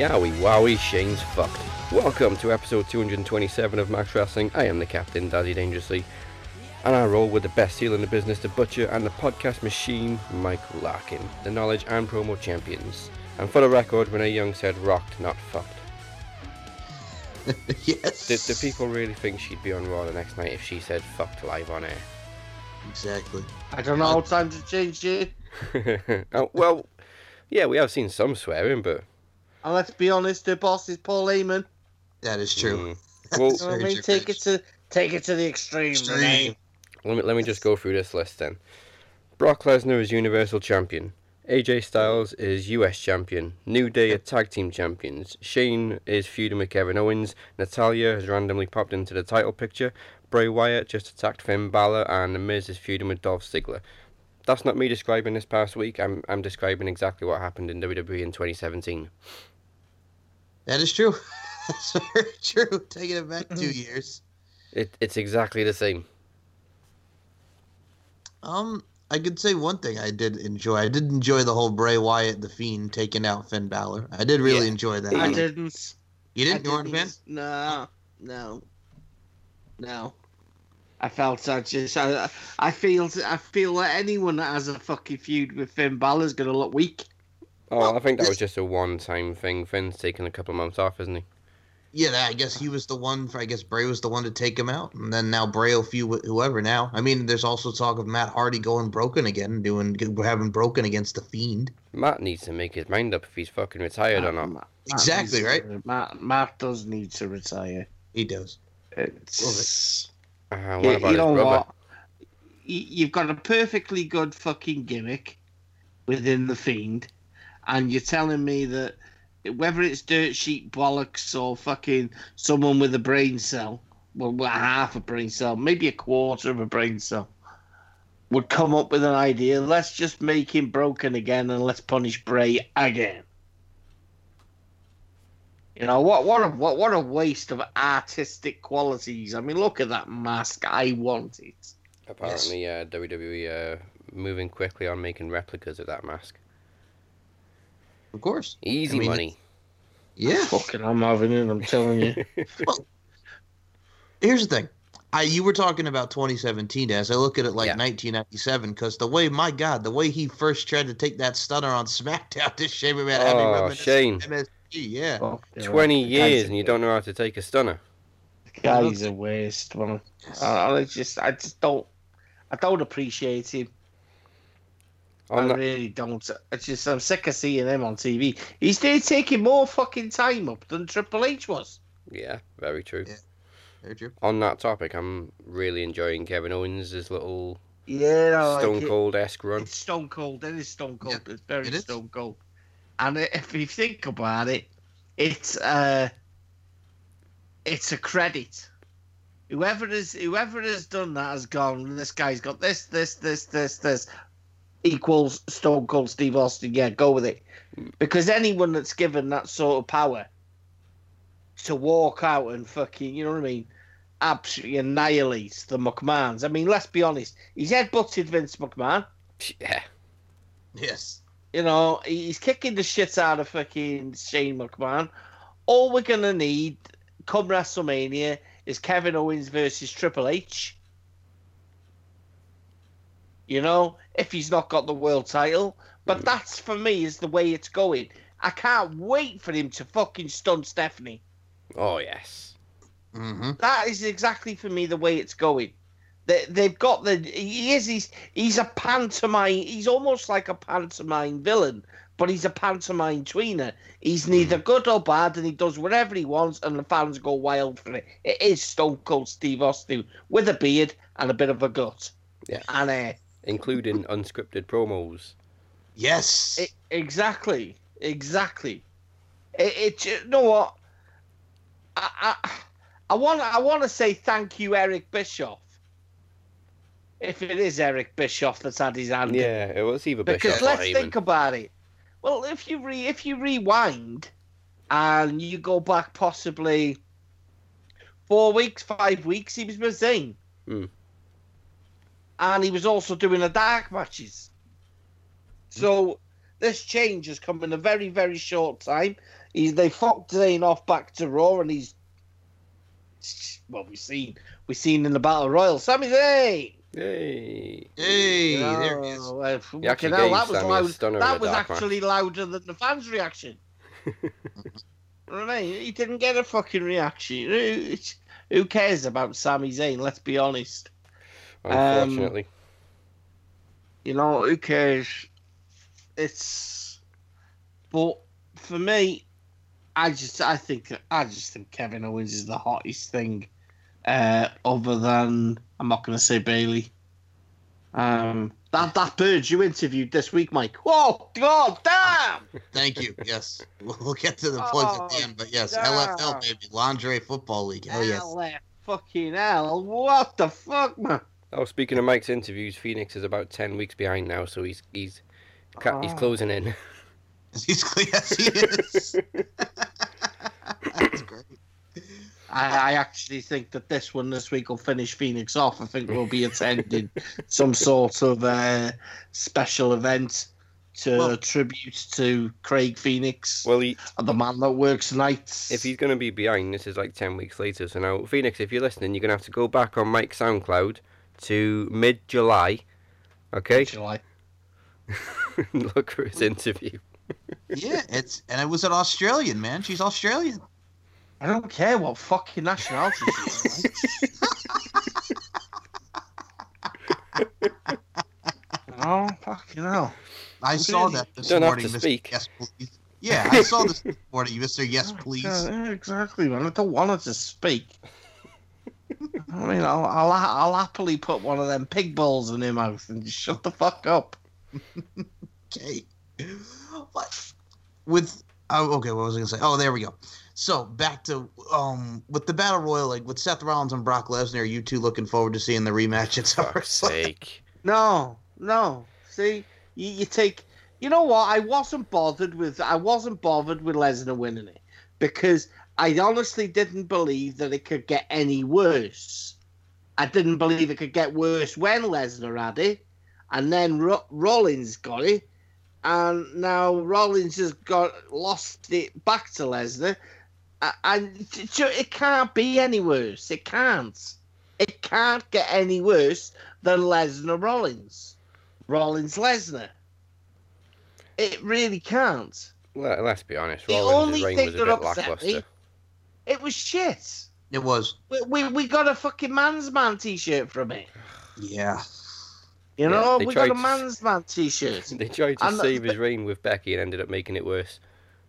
Yowie wowie, Shane's fucked. Welcome to episode 227 of Max Wrestling. I am the captain, Dazzy Dangerously, and I roll with the best heel in the business, the butcher, and the podcast machine, Mike Larkin, the knowledge and promo champions. And for the record, when Renee Young said rocked, not fucked. yes. Did, do people really think she'd be on Raw the next night if she said fucked live on air? Exactly. I don't know how times have changed it. oh, well, yeah, we have seen some swearing, but And let's be honest, the boss is Paul Heyman. That is true. Mm. Well, You know I mean? Take it to take it to the extreme. Extreme. Let me let me just go through this list then. Brock Lesnar is Universal Champion. AJ Styles is US Champion. New Day are Tag Team Champions. Shane is feuding with Kevin Owens. Natalya has randomly popped into the title picture. Bray Wyatt just attacked Finn Balor, and The Miz is feuding with Dolph Ziggler. That's not me describing this past week. I'm I'm describing exactly what happened in WWE in 2017. That is true. That's very true. Taking it back two years. It it's exactly the same. Um, I could say one thing I did enjoy. I did enjoy the whole Bray Wyatt, the Fiend, taking out Finn Balor. I did really Yeah. enjoy that. I didn't. You didn't, you weren't a fan? No, no, no. I felt I just I, I feel I feel that anyone that has a fucking feud with Finn Balor is gonna look weak. Oh, Well, I think that this- was just a one-time thing. Finn's taking a couple of months off, isn't he? Yeah, I guess he was the one. For, I guess Bray was the one to take him out, and then now Bray will feud with whoever. Now, I mean, there's also talk of Matt Hardy going broken again, doing having broken against the Fiend. Matt needs to make his mind up if he's fucking retired or not. Matt- Matt Exactly, needs right? to- Matt Matt does need to retire. He does. It's Uh, what you, about you know brother? what? You've got a perfectly good fucking gimmick within the fiend, and you're telling me that whether it's dirt sheet bollocks or fucking someone with a brain cell, well, half a brain cell, maybe a quarter of a brain cell, would come up with an idea. Let's just make him broken again, and let's punish Bray again. You know what? What a what, what a waste of artistic qualities. I mean, look at that mask. I want it. Apparently, uh, WWE uh, moving quickly on making replicas of that mask. Of course. Easy I mean, money. Yeah. Fucking, I'm having it. I'm telling you. well, Here's the thing. I you were talking about 2017 as I look at it like Yeah. 1997 because the way my God the way he first tried to take that stunner on SmackDown to shame him at having Oh, reminiscent Shane. MSG yeah Fuck, 20 The years and you don't know how to take a stunner. the Guy's a waste, man. I, I just, I just don't, I don't appreciate him. On I that, really don't. It's just, I'm sick of seeing him on TV. He's there taking more fucking time up than Triple H was. yeah, very true. Yeah. Very true. On that topic, I'm really enjoying Kevin Owens' little Yeah, no, Stone it- Cold esque run. It's Stone Cold. It is Stone Cold. it's very it is. Stone Cold. And if you think about it, it's uh, it's a credit. Whoever is whoever has done that has gone. This guy's got this, this, this, this, this equals Stone Cold Steve Austin. Yeah, go with it. Because anyone that's given that sort of power to walk out and fucking, you know what I mean, absolutely annihilates the McMahons. I mean, let's be honest. He's headbutted Vince McMahon. Yeah. Yes. You know, he's kicking the shit out of fucking Shane McMahon. All we're gonna need come WrestleMania is Kevin Owens versus Triple H. You know, if he's not got the world title. But that's for me is the way it's going. I can't wait for him to fucking stun Stephanie. Oh, yes. Mm-hmm. That is exactly for me the way it's going. They, they've got the he is he's he's a pantomime. He's almost like a pantomime villain, but he's a pantomime tweener. He's neither good or bad, and he does whatever he wants, and the fans go wild for it. It is Stone Cold Steve Austin with a beard and a bit of a gut. Yeah. And uh, Including unscripted promos. Yes. it, exactly, exactly. It, it you know what? I I, I want I want to say thank you, Eric Bischoff. If it is Eric Bischoff that's had his hand, in Yeah, it was either because Bischoff or let's Heyman. think about it. Well, if you re if you rewind and you go back possibly four weeks, five weeks, he was with Zayn. Hmm. And he was also doing the dark matches. So this change has come in a very, very short time. He's they fucked Zayn off back to Raw, and he's well, we've seen we've seen in the Battle Royal. Sami Zayn. Yay! Hey, You there he is. know, uh, He actually fucking hell, gave that was Sami loud. That was dark actually louder than the fans' reaction. You what I mean? He didn't get a fucking reaction. Who, who cares about Sami Zayn? Let's be honest. Um, Unfortunately. You know, who cares? It's. But for me, I just, I think, I just think Kevin Owens is the hottest thing. Uh, other than, I'm not going to say Bayley. Um, that that bird you interviewed this week, Mike. Oh God, damn! Thank you. Yes, we'll we'll get to the plugs at the Oh, end, but yes, yeah. LFL baby, Lingerie Football League. Hell yes. LF fucking hell! What the fuck, man? Oh, speaking of Mike's interviews, Phoenix is about ten weeks behind now, so he's he's ca- he's Oh. closing in. He's yes, he is. That's great. I, I actually think that this one this week will finish Phoenix off. I think we'll be attending some sort of uh, special event to Well- tribute to Craig Phoenix, Well, he, the man that works nights. if he's going to be behind, this is like 10 weeks later. So now, Phoenix, if you're listening, you're going to have to go back on Mike's SoundCloud to mid July, okay? July. Look for his interview. Yeah, it's and it was an Australian man. She's Australian. I don't care what fucking nationality she is. right? oh fucking hell! I saw that this Don't have morning. to Mr. speak. Yes, please. Yeah, I saw this morning, Mister. Yes, oh, please. Yeah, exactly, man. I don't want her to speak. I mean, I'll, I'll I'll happily put one of them pig balls in her mouth and just shut the fuck up. Okay. What? With oh, okay. What was I gonna say? Oh, there we go. So back to um with the battle royal, like with Seth Rollins and Brock Lesnar. You two looking forward to seeing the rematch at Fuck's SummerSlam? sake. No, no. See, you, you take. You know what? I wasn't bothered with. I wasn't bothered with Lesnar winning it because I honestly didn't believe that it could get any worse. I didn't believe it could get worse when Lesnar had it, and then Ro- Rollins got it, and now Rollins has got lost it back to Lesnar, and it can't be any worse. It can't. It can't get any worse than Lesnar Rollins. Rollins Lesnar. It really can't. Let, let's be honest. The Rollins' only reign was a that bit upset lackluster. me- It was shit. It was. We, we, we got a fucking man's man t shirt from it. Yeah. You know, they we got a tried to- man's man t shirt. They tried to I'm save his reign with Becky and ended up making it worse.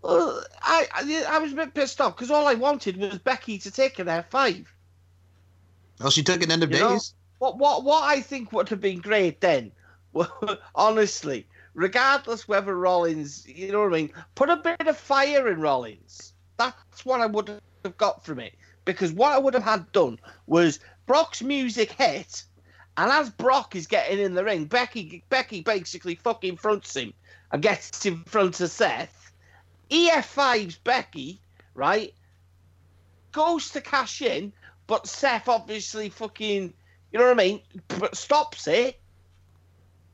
Well, I, I I was a bit pissed off because all I wanted was Becky to take an F5. Well, she took an end of You know? days. What what what I think would have been great then, honestly, regardless whether Rollins, you know what I mean, put a bit of fire in Rollins. That's what I would have got from it. Because what I would have had done was Brock's music hit, and as Brock is getting in the ring, Becky Becky basically fucking fronts him and gets in front of Seth. EF5's Becky, right? Goes to cash in, but Seth obviously fucking, you know what I mean? But stops it,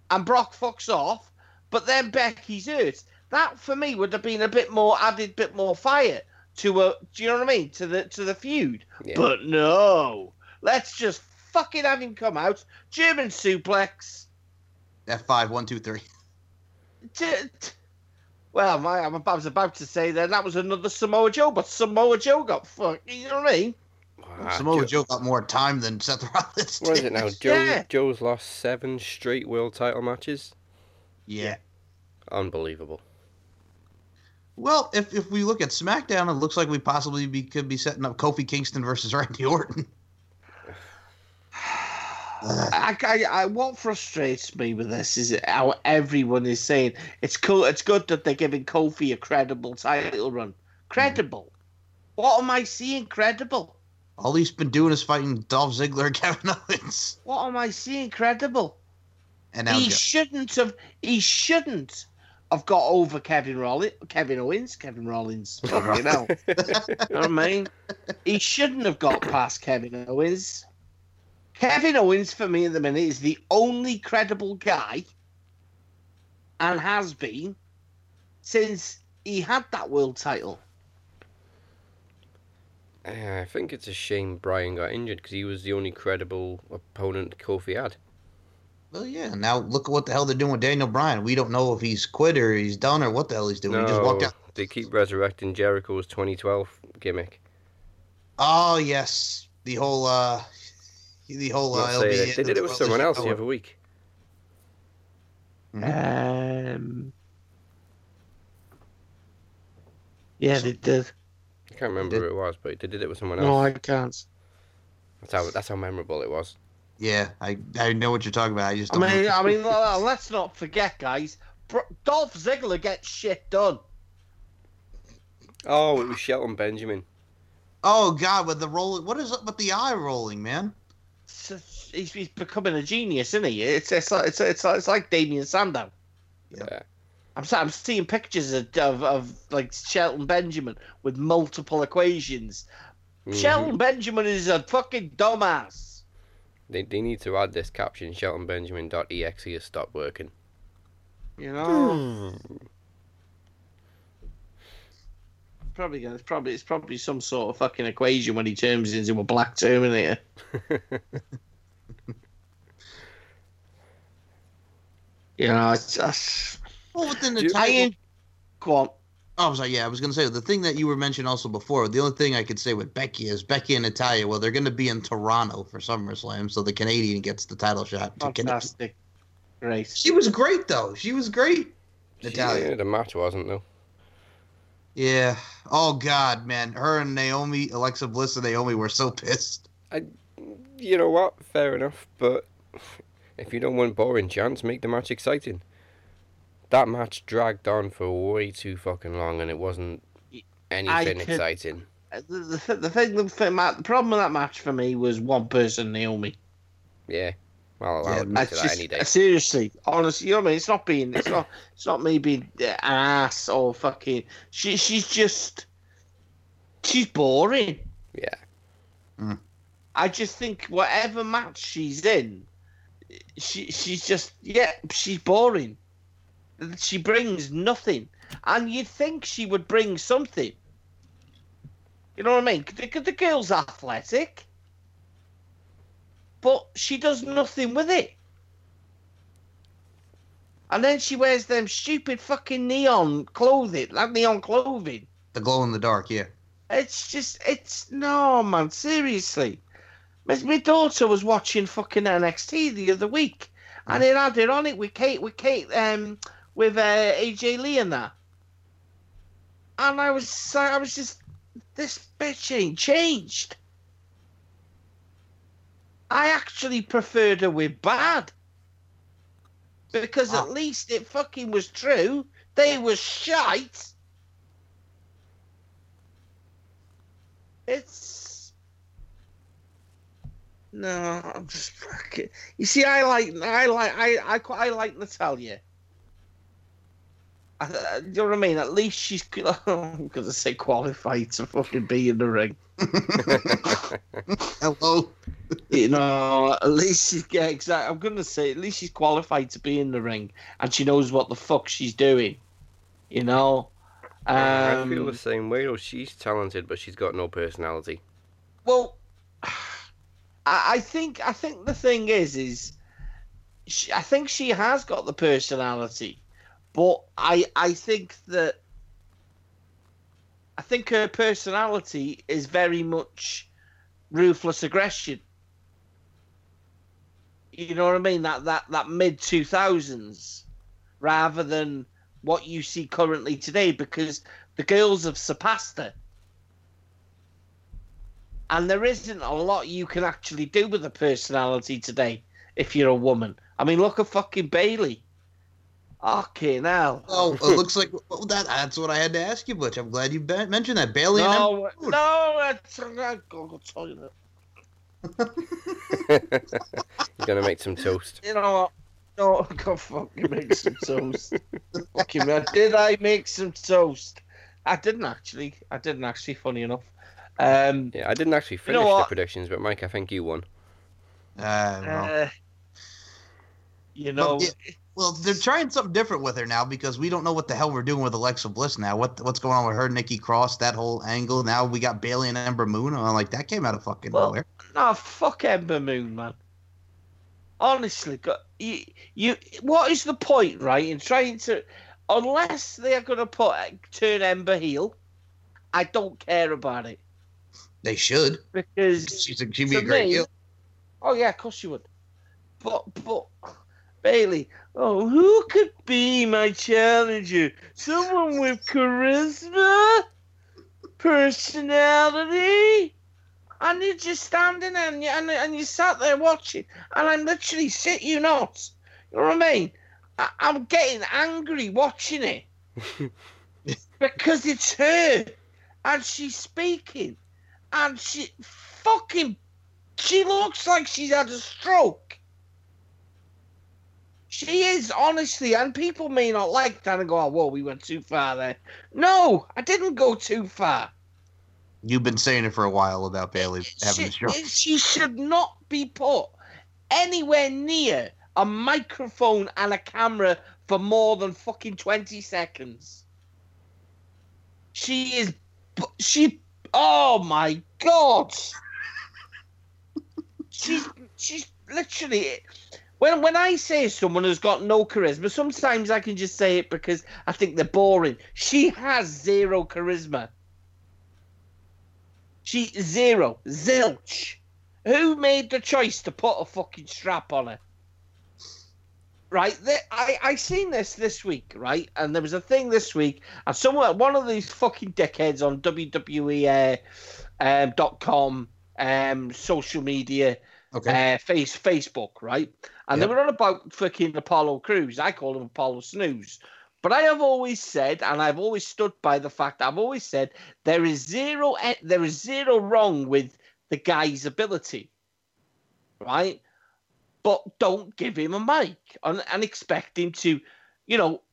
and Brock fucks off. But then Becky's hurt. That for me would have been a bit more added, bit more fire to a. Do you know what I mean? To the to the feud. Yeah. But no, let's just fucking have him come out, German suplex. F five one two three. T- t- well, my, I'm, I was about to say that that was another Samoa Joe, but Samoa Joe got fucked. You know what I mean? Ah, Samoa Joe- Joe got more time than Seth Rollins. What is did. it now? Joe, Yeah. Joe's lost seven straight world title matches. Yeah. Unbelievable. Well, if, if we look at SmackDown, it looks like we possibly be, could be setting up Kofi Kingston versus Randy Orton. I, I, I, what frustrates me with this is how everyone is saying it's cool. It's good that they're giving Kofi a credible title run. Credible. What am I seeing? Credible. All he's been doing is fighting Dolph Ziggler and Kevin Owens. What am I seeing? Credible. And he shouldn't have. He shouldn't have got over Kevin Rollins. Kevin Owens. Kevin Rollins. Fucking hell. You know what I mean? He shouldn't have got past Kevin Owens. Kevin Owens, for me at the minute, is the only credible guy and has been since he had that world title. I think it's a shame Bryan got injured because he was the only credible opponent Kofi had. Well, yeah. Now look at what the hell they're doing with Daniel Bryan. We don't know if he's quit or he's done or what the hell he's doing. He just walked out. they keep resurrecting Jericho's 2012 gimmick. Oh yes, the whole uh, the whole uh, Not it'll saying be it. They did it with someone this- else the oh, other week. Um. Yeah, they did. I can't remember Did- who it was, but they did it with someone else. No. I can't. That's how that's how memorable it was. Yeah, I I know what you're talking about. I just I mean. I mean, let's not forget, guys. Bro- Dolph Ziggler gets shit done. Oh, it was Shelton Benjamin. oh god, with the rolling. What is up with the eye rolling, man? It's he's, he's becoming a genius, isn't he? It's it's like, it's it's like, it's like Damien Sandow. Yeah. I'm sa- I'm seeing pictures of, of of like Shelton Benjamin with multiple equations. Mhm. Shelton Benjamin is a fucking dumbass. They, they need to add this caption sheltonbenjamin.exe has stopped working. You know. Probably it's probably it's probably some sort of fucking equation when he turns into a black Terminator. You know, it's just Well, within the Do you- title. I go on. Oh, I'm sorry. Yeah, I was gonna say the thing that you were mentioning also before. The only thing I could say with Becky is Becky and Natalya. Well, they're gonna be in Toronto for SummerSlam, so the Canadian gets the title shot. To Can- Fantastic. Great. she was great though. She was great. Natalya. Yeah, the match wasn't though. Yeah. Oh God, man. Her and Naomi, Alexa Bliss and Naomi were so pissed. I, You know what? Fair enough, but if you don't want boring chants, make the match exciting. That match dragged on for way too fucking long, and it wasn't anything could- exciting. Uh, The, the, the thing, the, thing, the problem with that match for me was one person, Naomi. Yeah, well, I'll admit I to that just, any day. seriously, honestly, you know what I mean? It's not being, it's not, it's not me being uh, an ass or fucking. She, she's just, she's boring. Yeah, I just think whatever match she's in, she, she's just, yeah, she's boring. She brings nothing, and you'd think she would bring something. You know what I mean? The, the girl's athletic, but she does nothing with it. And then she wears them stupid fucking neon clothing, like neon clothing. The glow in the dark. Yeah. It's just, it's no man, seriously. My, my daughter was watching fucking NXT the other week, and it had it on it with Kate, with Kate, um, with uh, AJ Lee and that. And I was, I was just, this bitch ain't changed. I actually preferred her with bad. Because Ah. at least it fucking was true. They were shite. It's no, I'm just fucking. You see, I like, I like, I, I, I like Natalya. I, I- you know what I mean? At least she's. I'm gonna say qualified to fucking be in the ring. Hello. You know, at least she's yeah, exactly. I'm gonna say at least she's qualified to be in the ring, and she knows what the fuck she's doing. You know. I feel Um, the same way. Though she's talented, but she's got no personality. Well, I, I think I think the thing is is she, I think she has got the personality, but I I think that I think her personality is very much ruthless aggression. You know what I mean? That that that mid two thousands, rather than what you see currently today, because the girls have surpassed her. And there isn't a lot you can actually do with a personality today if you're a woman. I mean, look at fucking Bayley. Okay, now. Oh, it looks like well, that. That's what I had to ask you, Butch. I'm glad you be- mentioned that. Bayley and No, Food. no, that's, I'm gonna go to the toilet. You're gonna make some toast. You know what? No, I can fucking make some toast. fucking man, did I make some toast? I didn't actually. I didn't actually. Funny enough. Um, Yeah, I didn't actually You finish know the predictions, but Mike, I think you won. Uh, well, uh, You know, yeah, well, they're trying something different with her now because we don't know what the hell we're doing with Alexa Bliss now. What what's going on with her, Nikki Cross, that whole angle? Now we got Bayley and Ember Moon. I'm like, that came out of fucking Well, nowhere. no, fuck Ember Moon, man. Honestly, you, you, what is the point, right, in trying to, unless they are going to put turn Ember heel, I don't care about it They should. because She's a, she'd be a great me- heel. Oh yeah, of course she would. But but Bayley, oh who could be my challenger? Someone with charisma, personality. And you're just standing there and you, and, and you sat there watching, and I'm literally sit you not. You know what I mean? I, I'm getting angry watching it because it's her, and she's speaking, and she fucking she looks like she's had a stroke. She is, honestly, and people may not like that and go, oh, whoa, we went too far there. No, I didn't go too far. You've been saying it for a while about Bayley having She, a stroke. she should not be put anywhere near a microphone and a camera for more than fucking 20 seconds. She is. She. Oh my god! She's. She's literally. When, when I say someone has got no charisma, sometimes I can just say it because I think they're boring. She has zero charisma. She zero zilch. Who made the choice to put a fucking strap on her? Right, I I seen this this week, right, and there was a thing this week, and someone, one of these fucking dickheads on WWE uh, um, dot com, um, social media, Okay. uh, face Facebook, right? And Yep. they were on about fucking Apollo Crews. I call him Apollo Snooze. But I have always said, and I've always stood by the fact I've always said there is zero there is zero wrong with the guy's ability, right? But don't give him a mic and, and expect him to, you know,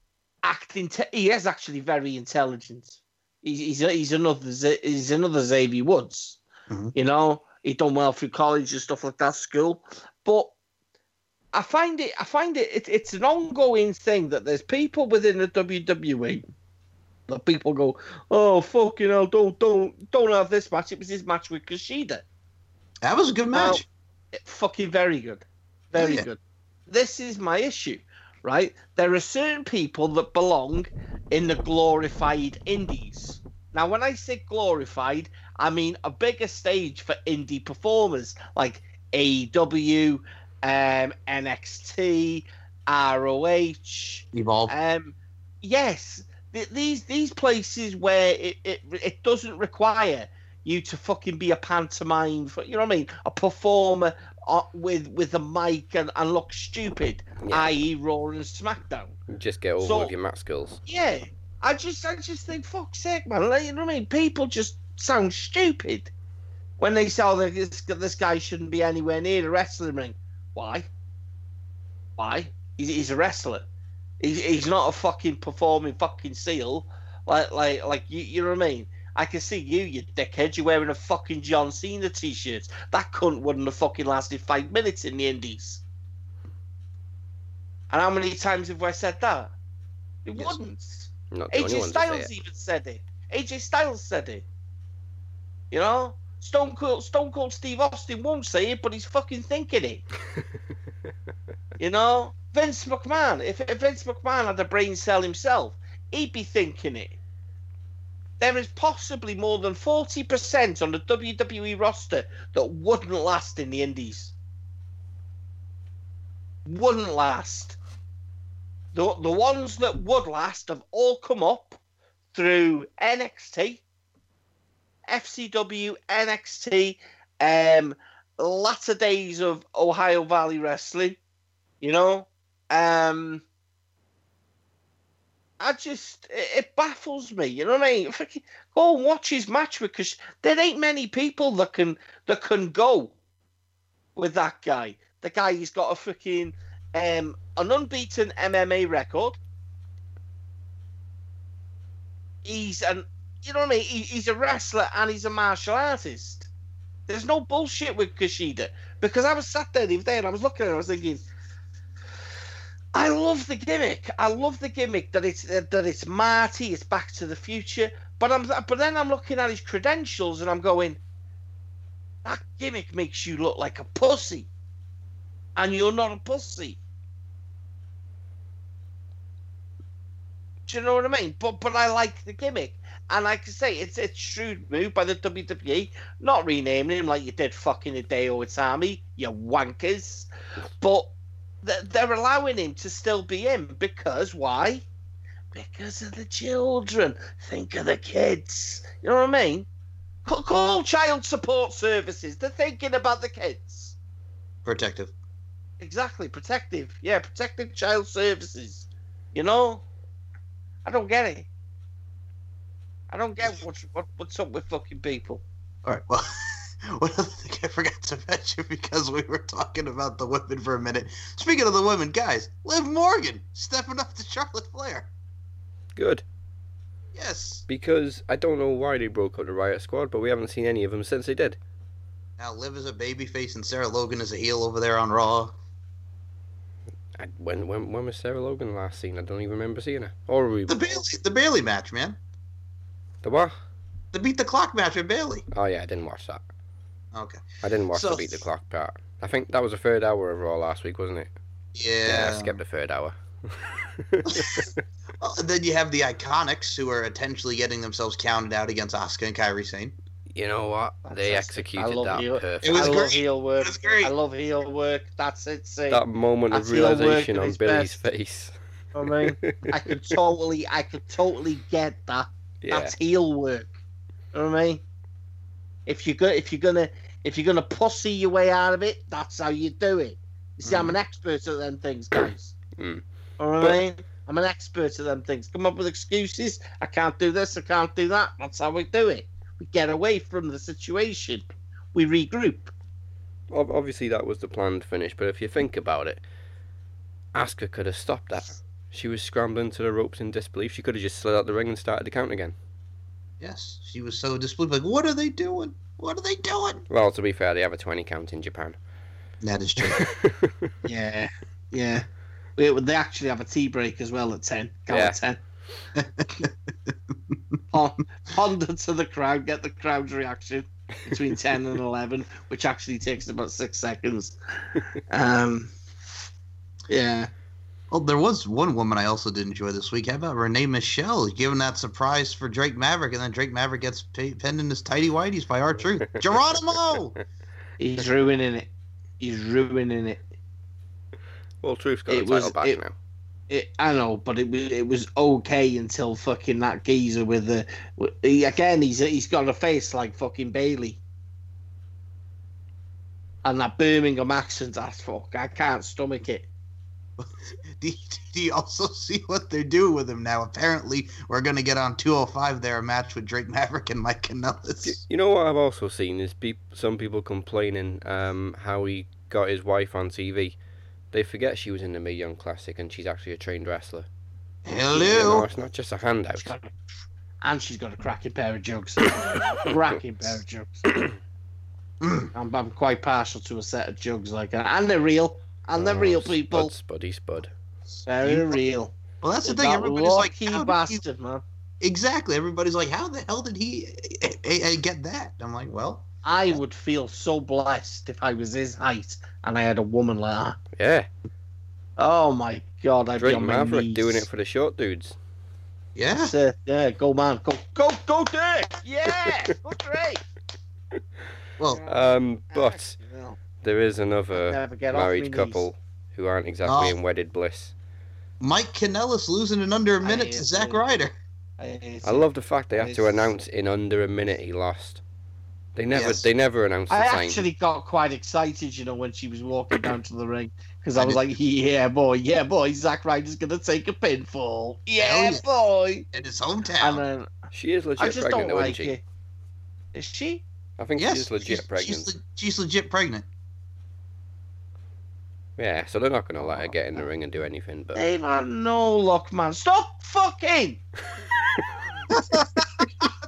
act. Inte- he is actually very intelligent. He's he's, he's another he's another Xavier Woods. Mhm. You know, he done well through college and stuff like that, school. But I find it, I find it, it, it's an ongoing thing that there's people within the WWE that people go, oh fucking hell, don't, don't, don't have this match. It was his match with Kushida. That was a good Now- match. Fucking very good, very yeah. good. This is my issue, right? There are certain people that belong in the glorified indies. Now, when I say glorified, I mean a bigger stage for indie performers like AEW, um, NXT, ROH. Evolve. Um, yes, th- these these places where it, it it doesn't require you to fucking be a pantomime, for, you know what I mean, a performer uh, with with a mic and, and look stupid, Yeah. i.e. Raw and SmackDown. Just get over So- with your mat skills. Yeah, I just I just think fuck's sake, man. Like, you know what I mean? People just sound stupid when they say oh, this this guy shouldn't be anywhere near the wrestling ring. Why? Why? He's, he's a wrestler. He's, he's not a fucking performing fucking seal. Like like like you you know what I mean? I can see you, you dickhead. You're wearing a fucking John Cena t-shirt. That cunt wouldn't have fucking lasted five minutes in the Indies. And how many times have I said that? It Yes. wouldn't. Not the only AJ one to say Styles even said it. AJ Styles said it. You know, Stone Cold, Stone Cold Steve Austin won't say it, but he's fucking thinking it. you know, Vince McMahon. If, if Vince McMahon had a brain cell himself, he'd be thinking it. There is possibly more than forty percent on the WWE roster that wouldn't last in the Indies. Wouldn't last. The, the ones that would last have all come up through NXT, FCW, NXT, um, latter days of Ohio Valley Wrestling, you know. Um, I just it, it baffles me, you know what I mean? Fucking Go and watch his match because there ain't many people that can that can go with that guy. The guy he's got a freaking um, an unbeaten MMA record. He's an you know what I mean? He, he's a wrestler and he's a martial artist. There's no bullshit with Kushida because I was sat there the other day and I was looking at. I was thinking, I love the gimmick. I love the gimmick that it's uh, that it's Marty. It's Back to the Future. But I'm but then I'm looking at his credentials and I'm going, that gimmick makes you look like a pussy, and you're not a pussy. Do you know what I mean? But but I like the gimmick, and like I say, it's it's shrewd move by the WWE, not renaming him like you did fucking Hideo Itami, you wankers. But they're allowing him to still be him because why? Because of the children. Think of the kids. You know what I mean? Call, call child support services. They're thinking about the kids. Protective. Exactly, protective. Yeah, protective child services. You know, I don't get it. I don't get what's what, what's up with fucking people. All right. Well, one other thing I forgot to mention because we were talking about the women for a minute. Speaking of the women, guys, Liv Morgan stepping up to Charlotte Flair. Good. Yes. Because I don't know why they broke up the Riot Squad, but we haven't seen any of them since they did. Now Liv is a babyface and Sarah Logan is a heel over there on Raw. I, when when when was Sarah Logan last seen? I don't even remember seeing her. Or we The Bayley, the Bayley match, man. The what? The beat the clock match with Bayley. Oh yeah, I didn't watch that. Okay. I didn't watch So- the beat the clock part. I think that was the third hour of Raw last week, wasn't it? Yeah. yeah I skipped the third hour. Well, then you have the Iconics who are potentially getting themselves counted out against Asuka and Kairi Sane. you know what? They Fantastic. I executed love that you. perfect. It was I love great. heel work. It was great. I love heel work. That's it. See, that moment of That's heel work realization on Billy's best. face. I mean, I could totally, I could totally get that. Yeah. That's heel work. You know what I mean? If you go, if you're gonna, if you're gonna pussy your way out of it, that's how you do it. You see, I'm an expert at them things, guys. Mm. You know what But- I mean? I'm an expert at them things. Come up with excuses. I can't do this. I can't do that. That's how we do it. We get away from the situation. We regroup. Obviously, that was the planned finish, but if you think about it, Asuka could have stopped that. She was scrambling to the ropes in disbelief. She could have just slid out the ring and started the count again. Yes. She was so displeased. Like, what are they doing? What are they doing? Well, to be fair, they have a 20 count in Japan. That is true. Yeah, yeah. They, they actually have a tea break as well at ten. Count Yeah. at ten. Pon- Ponder to the crowd, get the crowd's reaction between ten and eleven, which actually takes about six seconds. Um, yeah. Well, there was one woman I also did enjoy this week. How about Renee Michelle giving that surprise for Drake Maverick, and then Drake Maverick gets pinned in his tidy whities by R-Truth. Geronimo! He's ruining it. He's ruining it. well, Truth's got It the title was- back it- now. It, I know, but it was it was okay until fucking that geezer with the with- he, again. He's he's got a face like fucking Bayley, and that Birmingham accent. That's fuck. I can't stomach it. do, you, do you also see what they're doing with him now? Apparently, we're going to get on 205 there, a match with Drake Maverick and Mike Kanellis. You know what I've also seen is peop some people complaining um, how he got his wife on TV. They forget she was in the Mae Young Classic and she's actually a trained wrestler. You know, Hello. it's not just a handout. She's got a, and she's got a cracking pair of jugs. cracking pair of jugs. I'm, I'm quite partial to a set of jugs like that, and they're real, and they're Oh, real people. Spud, spuddy spud. Very You- real. Well, that's the That thing. Everybody's like, how did he... bastard, man. exactly. Everybody's like, how the hell did he eh, eh, eh, get that? I'm like, well, I would feel so blessed if I was his height and I had a woman like that. Yeah, Oh my god, I'd be Drake on my Maverick knees. doing it for the short dudes. yeah. That's it. Yeah, go man, go, go, go, Dick! Yeah, go Drake. Well, Um, but there is another never get off me married knees. couple who aren't exactly Oh. in wedded bliss. Mike Kanellis losing in under a minute to Zack. Ryder. I, I love the fact they have to It's- announce in under a minute he lost. They never, Yes. they never announced the I time. actually got quite excited, you know, when she was walking down to the ring because I I was like, "Yeah, boy, yeah, boy, Zack Ryder's gonna take a pinfall, yeah, yeah. boy." In his hometown. And hometown. then She is legit I legit just pregnant, don't though, like isn't she? it. Is she? I think yes, she is legit she's, pregnant. She's, she's legit pregnant. Yeah, so they're not going to let her oh, get in the ring and do anything. But Hey man, no look, man, stop fucking.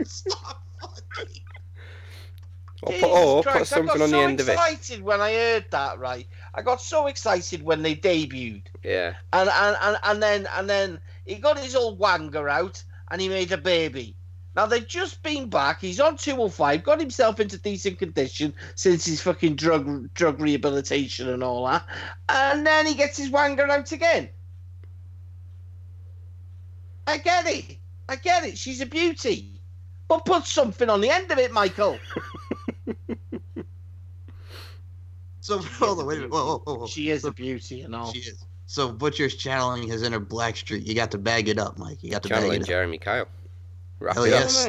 Stop fucking. or Jesus put, or Christ, put something I on got the end of it. excited when I heard that. Right, I got so excited when they debuted, Yeah. and and, and, and then and then he got his old wanger out, and he made a baby. Now they've just been back. He's on two or five. got himself into decent condition since his fucking drug drug rehabilitation and all that, and then he gets his wanger out again. I get it. I get it. She's a beauty, but put something on the end of it, Michael. So hold on, wait a minute. Whoa, whoa, whoa, whoa. She is a beauty and all. She is. So Butcher's channeling his inner Blackstreet. You got to bag it up, Mike. You got to bag it up. Jeremy Kyle. Wrap Hell it up. yes.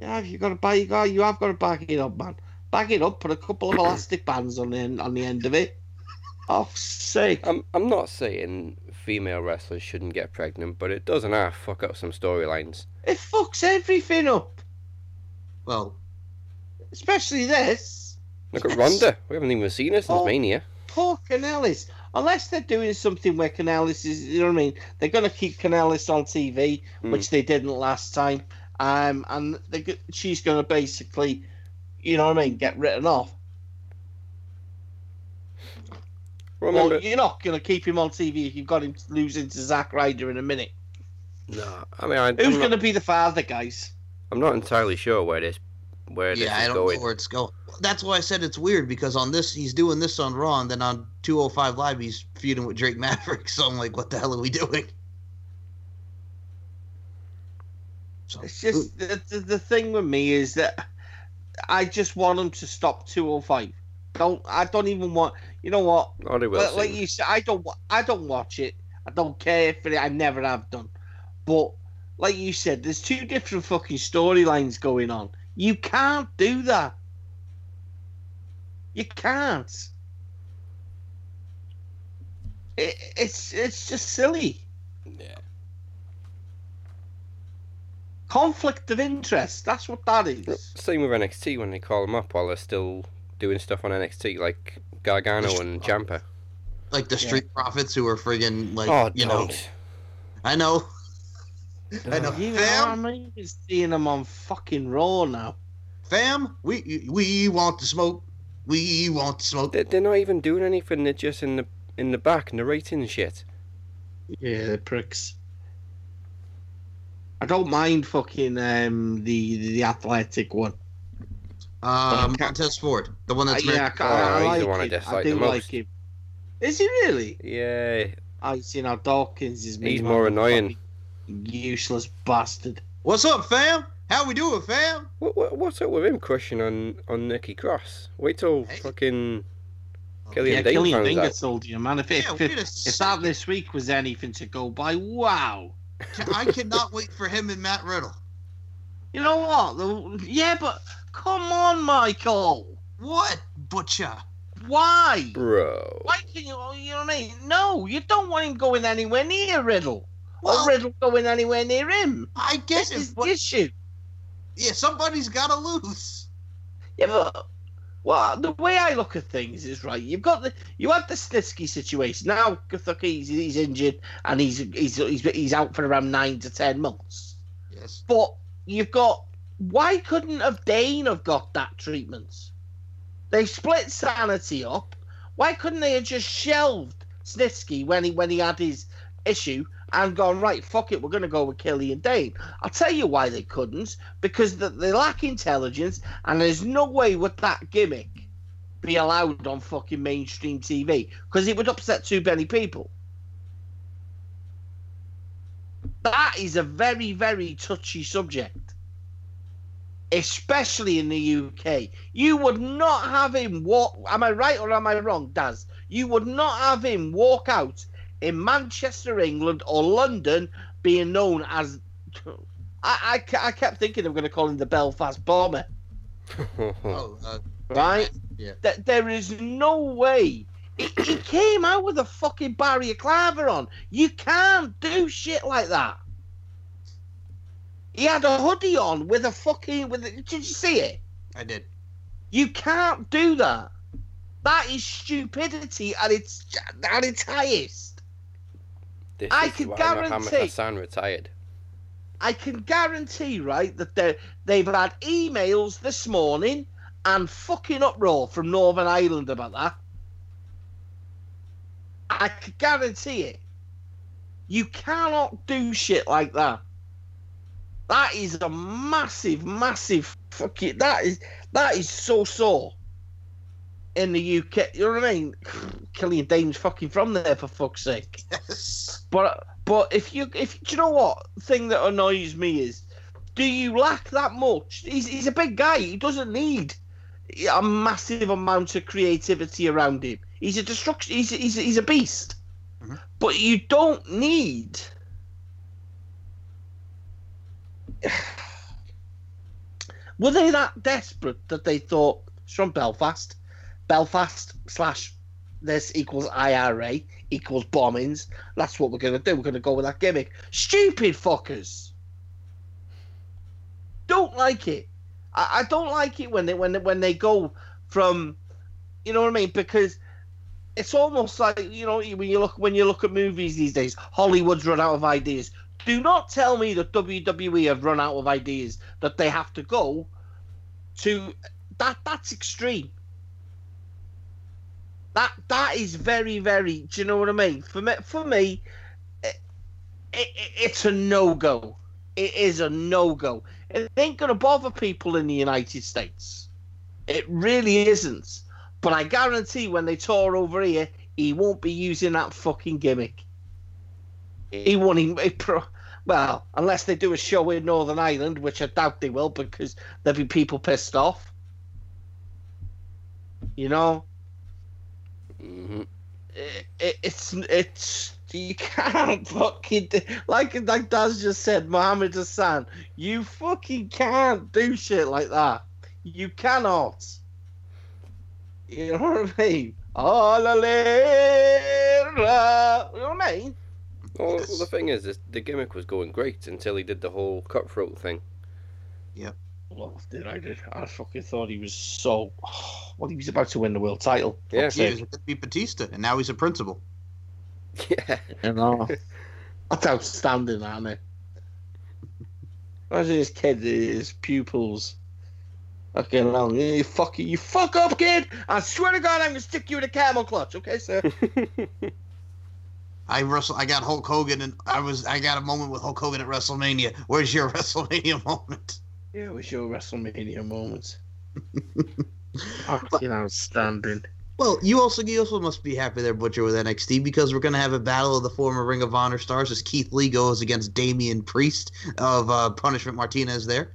Yeah, you got to buy. You got. You have got to back it up, man. Back it up. Put a couple of elastic bands on the end, on the end of it. Oh, sake! I'm I'm not saying female wrestlers shouldn't get pregnant, but it doesn't half fuck up some storylines. It fucks everything up, Well, especially this. Look at Ronda. We haven't even seen her since Oh. Mania. Poor Kanellis. Unless they're doing something where Kanellis is, you know what I mean? They're going to keep Kanellis on TV, Hmm. which they didn't last time. Um, and they, she's going to basically, you know what I mean, get written off. Remember? Well, you're not going to keep him on TV if you've got him losing to Zack Ryder in a minute. No, I mean I, Who's going to be the father, guys? I'm not entirely sure where this where this yeah, I don't going. know where it's going. That's why I said it's weird because on this he's doing this on Raw, and then on 205 Live he's feuding with Drake Maverick. So I'm like, what the hell are we doing? So, It's just the, the, the thing with me is that I just want them to stop 205. Don't I don't even want you know what? Oh, they will But like you said, I don't I don't watch it. I don't care for it. I never have done. But like you said, there's two different fucking storylines going on. You can't do that. You can't. It, it's it's just silly. Yeah. Conflict of interest. That's what that is. Same with NXT when they call them up while they're still doing stuff on NXT, like Gargano and Ciampa. like the Yeah. Street Profits who are friggin' like, oh, you know, don't. I know, I know, You know, fam, I'm even seeing them on fucking Raw now. fam, we we want to smoke, we want to smoke. They're, they're not even doing anything. They're just in the in the back narrating shit. Yeah, the pricks. I don't mind fucking um the the athletic one. Uh, Okay. Montez Ford, the one Uh, that's yeah, I, Oh, I, he's like the one I him. dislike I do the most. like him. Is he really? Yeah, I see now Dawkins is He's more man, annoying. Fucking Useless bastard. What's up, fam? How we doing, fam? what, what what's up with him crushing on on Nikki Cross? Wait till Hey. fucking Oh, Killian yeah, Dain Killian finds Dain gets told you, man. If it, Yeah, if, wait it, if that this week was anything to go by, wow. I cannot wait for him and Matt Riddle. You know what? The- Yeah, but come on, Michael. What, Butcher? Why? bro. Why can you? You know what I mean? No, you don't want him going anywhere near Riddle, Well- or Riddle going anywhere near him. I guess get is it, the issue. yeah, somebody's got to lose. Yeah, but well, the way I look at things is right. You've got the you had the Snitsky situation now. He's, he's injured and he's, he's he's he's out for around nine to ten months. Yes. But you've got why couldn't have Dain have got that treatment? They split Sanity up. Why couldn't they have just shelved Snitsky when he when he had his issue and gone right? Fuck it, we're going to go with Killian Dain. I'll tell you why they couldn't because th- they lack intelligence and there's no way would that gimmick be allowed on fucking mainstream TV because it would upset too many people. That is a very, very touchy subject, especially in the UK. You would not have him walk. Am I right or am I wrong, Daz? You would not have him walk out in Manchester, England, or London, being known as. I, I, I kept thinking they were going to call him the Belfast Bomber, Oh, uh, right? Yeah. That there is no way. He, he came out with a fucking barrier claver on. You can't do shit like that. He had a hoodie on with a fucking with. A, did you see it? I did. You can't do that. That is stupidity at its at its highest. This I can guarantee- Hassan retired. I can guarantee, right, that they they've had emails this morning and fucking uproar from Northern Ireland about that. I can guarantee it. You cannot do shit like that. That is a massive, massive fucking. That is that is so sore. In the UK, you know what I mean? Killian Dain's fucking from there for fuck's sake. Yes. But but if you if do you know what thing that annoys me is, do you lack that much? He's he's a big guy. He doesn't need a massive amount of creativity around him. He's a destruction. He's he's he's a beast. Mhm. But you don't need. Were they that desperate that they thought it's from Belfast? Belfast slash this equals IRA equals bombings. That's what we're going to do. We're going to go with that gimmick. Stupid fuckers. Don't like it. I, I don't like it when they when they, when they go from, you know what I mean? Because it's almost like you know when you look when you look at movies these days, Hollywood's run out of ideas. Do not tell me that WWE have run out of ideas that they have to go to that. That's extreme. That that is very very. Do you know what I mean? For me, for me, it, it, it's a no go. It is a no go. It ain't gonna bother people in the United States. It really isn't. But I guarantee when they tour over here, he won't be using that fucking gimmick. He won't even. Well, unless they do a show in Northern Ireland, which I doubt they will because there'll be people pissed off. You know, hmm it, it, it's it's you can't fucking do, like like Daz just said, Muhammad Hassan. You fucking can't do shit like that. You cannot. You know what I mean? Oh, la, la, la. You know what I mean? Well, Yes. the thing is, is, the gimmick was going great until he did the whole cutthroat thing. Loved it. I did. I fucking thought he was so. Well, he was about to win the world title. Yeah. Fuck's He was going to be Batista, and now he's a principal. Yeah. You know, that's outstanding, isn't it? Imagine this kid, his pupils. Okay, hell, you fucking, you fuck up, kid! I swear to God, I'm gonna stick you in a camel clutch, okay, sir? I wrestle. I got Hulk Hogan, and I was. I got a moment with Hulk Hogan at WrestleMania. Where's your WrestleMania moment? Yeah, it was your WrestleMania moment. fucking outstanding. Well, you also you also must be happy there, Butcher, with NXT because we're gonna have a battle of the former Ring of Honor stars as Keith Lee goes against Damian Priest of uh, Punishment Martinez. There.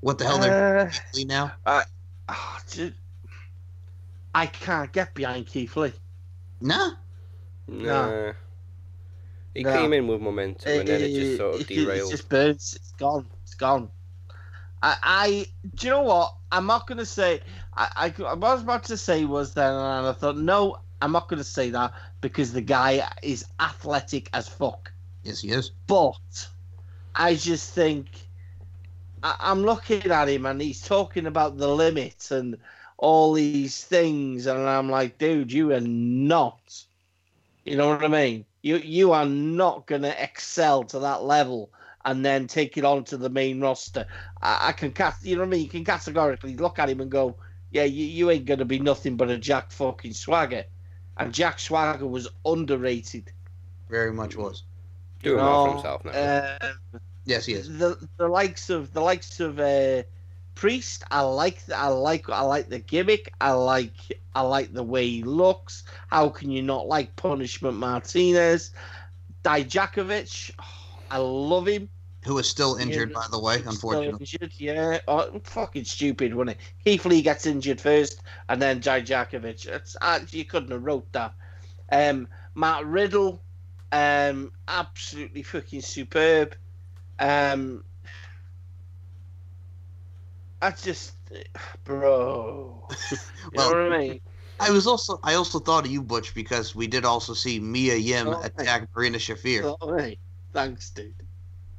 What the hell? They're Uh, Keith Lee now. oh, dude. I can't get behind Keith Lee. Nah. Nah. He No. came in with momentum and then it just sort of it- derailed. It just burns. It's gone. It's gone. I, I, do you know what? I'm not gonna say. I, I, what I was about to say was then, and I thought, no, I'm not gonna say that because the guy is athletic as fuck. Yes, he is. But I just think I, I'm looking at him and he's talking about the limits and all these things, and I'm like, dude, you are not. You know what I mean? You you are not gonna excel to that level and then take it on to the main roster. I, I can cast, you know what I mean? You can categorically look at him and go, yeah, you, you ain't gonna be nothing but a Jack fucking Swagger. And Jack Swagger was underrated. Very much was. Doing you well for himself now. Uh, Yes, he is. the the likes of the likes of uh, Priest. I like I like I like the gimmick. I like I like the way he looks. How can you not like Punishment Martinez? Dijakovic. I love him. Who is still injured, Yeah, by the way, unfortunately. injured, yeah. Oh, fucking stupid, wasn't it? Keith Lee gets injured first, and then Dijakovic. It's uh, you couldn't have wrote that. Um, Matt Riddle, um, absolutely fucking superb. Um, I just, bro. You Well, know what I mean? I was also I also thought of you, Butch, because we did also see Mia Yim Oh, attack Marina Shafir. You know what I mean? Thanks, dude.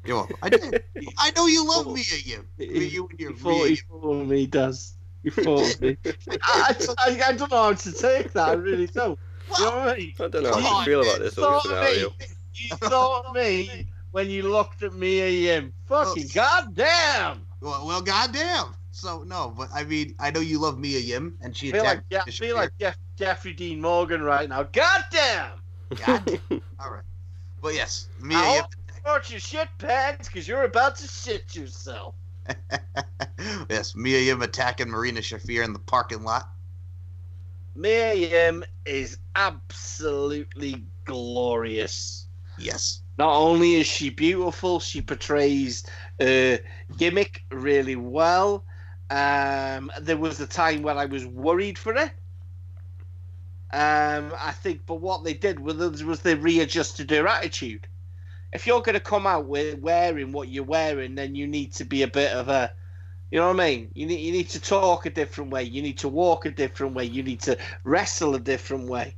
You're welcome. I did. I know you love Oh. Mia Yim. He, You and your he Mia he Yim. fought me, does. He fought me. I, I, I don't know how to take that. I really don't. You know what I mean? I don't know how on, to feel about this whole Sorry. scenario. You saw me when you looked at me and him. Fucking Oh. goddamn! Well, well, goddamn. So no, but I mean, I know you love Mia Yim, and she I feel like yeah, I Bishop feel like Jeff, Jeffrey Dean Morgan right now. Goddamn. God. All right, but yes, Mia I Yim. hope your shit pants because you're about to shit yourself. yes, Mia Yim attacking Marina Shafir in the parking lot. Mia Yim is absolutely glorious. Yes. Not only is she beautiful, she portrays uh, gimmick really well. Um, there was a time when I was worried for her. Um, I think, but what they did was, was they readjusted her attitude. If you're going to come out with wearing what you're wearing, then you need to be a bit of a, you know what I mean? You need you need to talk a different way. You need to walk a different way. You need to wrestle a different way.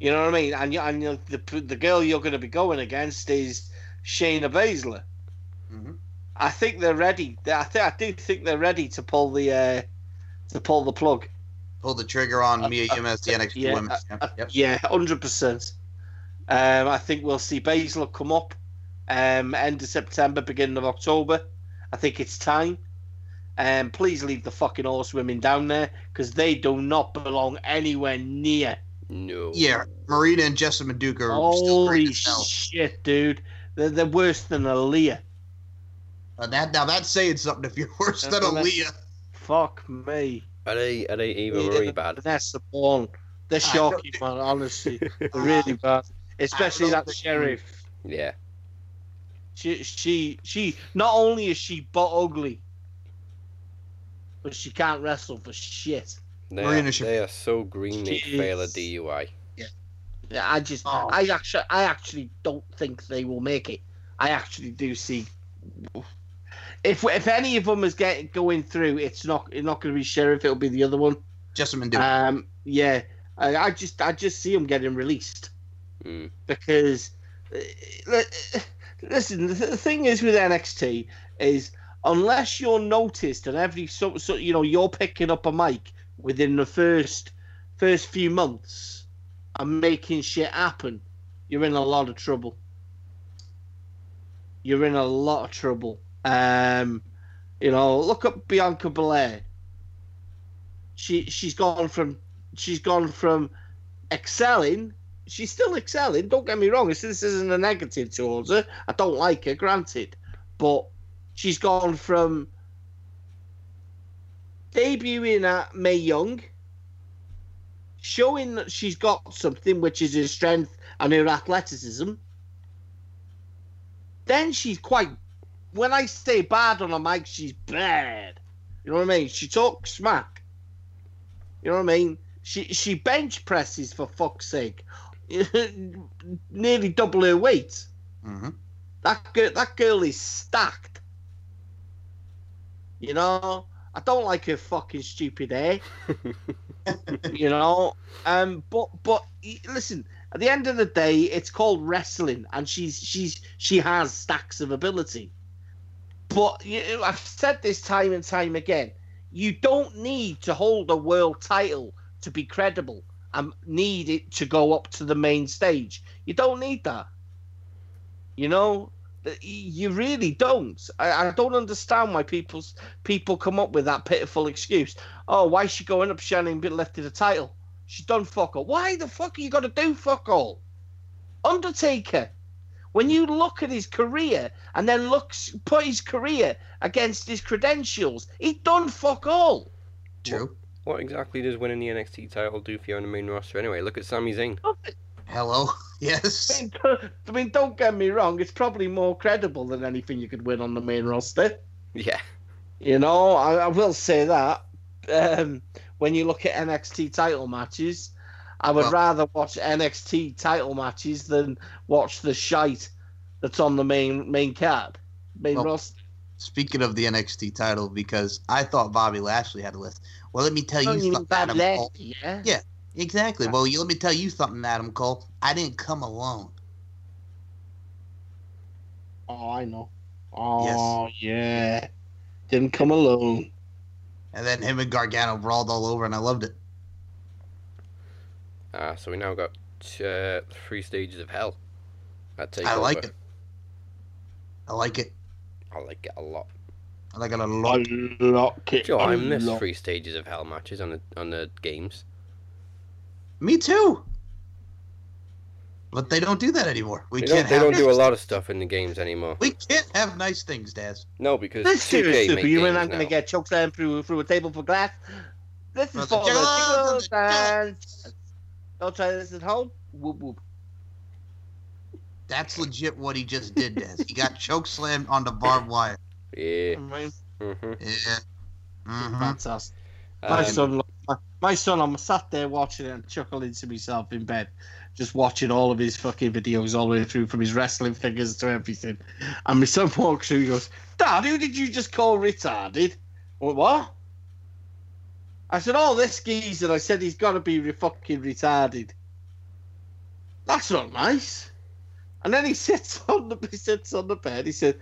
You know what I mean? And you, and you, the the girl you're going to be going against is Shayna Baszler. Hmm I think they're ready. I think I do think they're ready to pull the uh, to pull the plug. Pull the trigger on Uh, Mia uh, Yim as the NXT yeah, Women's uh, Champion. Yep. Yeah, hundred percent. Um, I think we'll see Baszler come up um, end of September, beginning of October. I think it's time. Um, please leave the fucking horsewomen down there because they do not belong anywhere near. no. Yeah, Marina and Jessamine Duke are still great Holy shit, dude! They're, they're worse than Aliyah. Uh, that now that's saying something. If you're worse than That's- Aliyah, Fuck me. Are they are they even Yeah, really bad? Vanessa Borne. They're I don't shocking, man. Honestly, they're really bad. Especially that think- Shafir. Yeah. She, she, she. Not only is she butt ugly, but she can't wrestle for shit. They Marina are, should- they are so green they'd fail a is- DUI. Yeah, I just, Oh. I actually, I actually don't think they will make it. I actually do see. If if any of them is getting going through, it's not it's not going to be Shafir. It'll be the other one. Jessamine Duke. Um, yeah, I, I just I just see them getting released. Mm. because uh, listen the the thing is with NXT is unless you're noticed and every so, so you know you're picking up a mic within the first first few months and making shit happen you're in a lot of trouble you're in a lot of trouble um you know look at Bianca Belair she she's gone from she's gone from excelling she's still excelling. Don't get me wrong. This, this isn't a negative towards her. I don't like her, granted, but she's gone from debuting at Mae Young, showing that she's got something, which is her strength and her athleticism. Then she's quite. When I say bad on a mic, she's bad. You know what I mean? She talks smack. You know what I mean? She she bench presses for fuck's sake. nearly double her weight. hmm That girl, that girl is stacked. You know, I don't like her fucking stupid hair. you know, um, but but listen, at the end of the day, it's called wrestling, and she's she's she has stacks of ability. But you I've said this time and time again. You don't need to hold a world title to be credible and need it to go up to the main stage. You don't need that. You know, you really don't. I, I don't understand why people's people come up with that pitiful excuse. Oh, why is she going up shining but lifted a title? She's done fuck all. Why the fuck are you to do fuck all? Undertaker. When you look at his career and then looks put his career against his credentials, he done fuck all. True. What exactly does winning the NXT title do for you on the main roster anyway? Look at Sami Zayn. Hello. I Yes. mean, I mean, don't get me wrong. It's probably more credible than anything you could win on the main roster. Yeah. You know, I, I will say that. Um, when you look at NXT title matches, I would Well- rather watch NXT title matches than watch the shite that's on the main main card, main Well, roster. Speaking of the NXT title, because I thought Bobby Lashley had a list. Well, let me tell Oh, you you something, Adam Cole. Yeah? Yeah. Exactly. Well, you, let me tell you something, Adam Cole. I didn't come alone. Oh, I know. Oh, yeah. Didn't come alone. And then him and Gargano brawled all over, and I loved it. Ah, so we now got uh, three stages of hell. At I like it. I like it. I like it a lot. And I got a lot. Unlock it. Joe, I miss unlock- three stages of hell matches on the on the games. Me too. But they don't do that anymore. We They can't don't, they have. don't do a lot of stuff in the games anymore. We can't have nice things, Daz. No, because This 2K serious make super. You mean games I'm going to now. get chokeslammed through through a table for glass? This is for a the juggle, the juggle. dance. Don't try this at home. Whoop whoop. That's legit what he just did, Daz. He got choke slammed onto barbed wire. Yeah. Right. hmm Yeah. hmm Fantastic. My Um, son, my, my son, I'm sat there watching it and chuckling to myself in bed, just watching all of his fucking videos all the way through, from his wrestling figures to everything. And my son walks through, he goes, "Dad, who did you just call retarded?" I went, what? I said, "Oh, this geezer." I said, "He's got to be re- fucking retarded." That's not nice. And then he sits on the he sits on the bed. He said,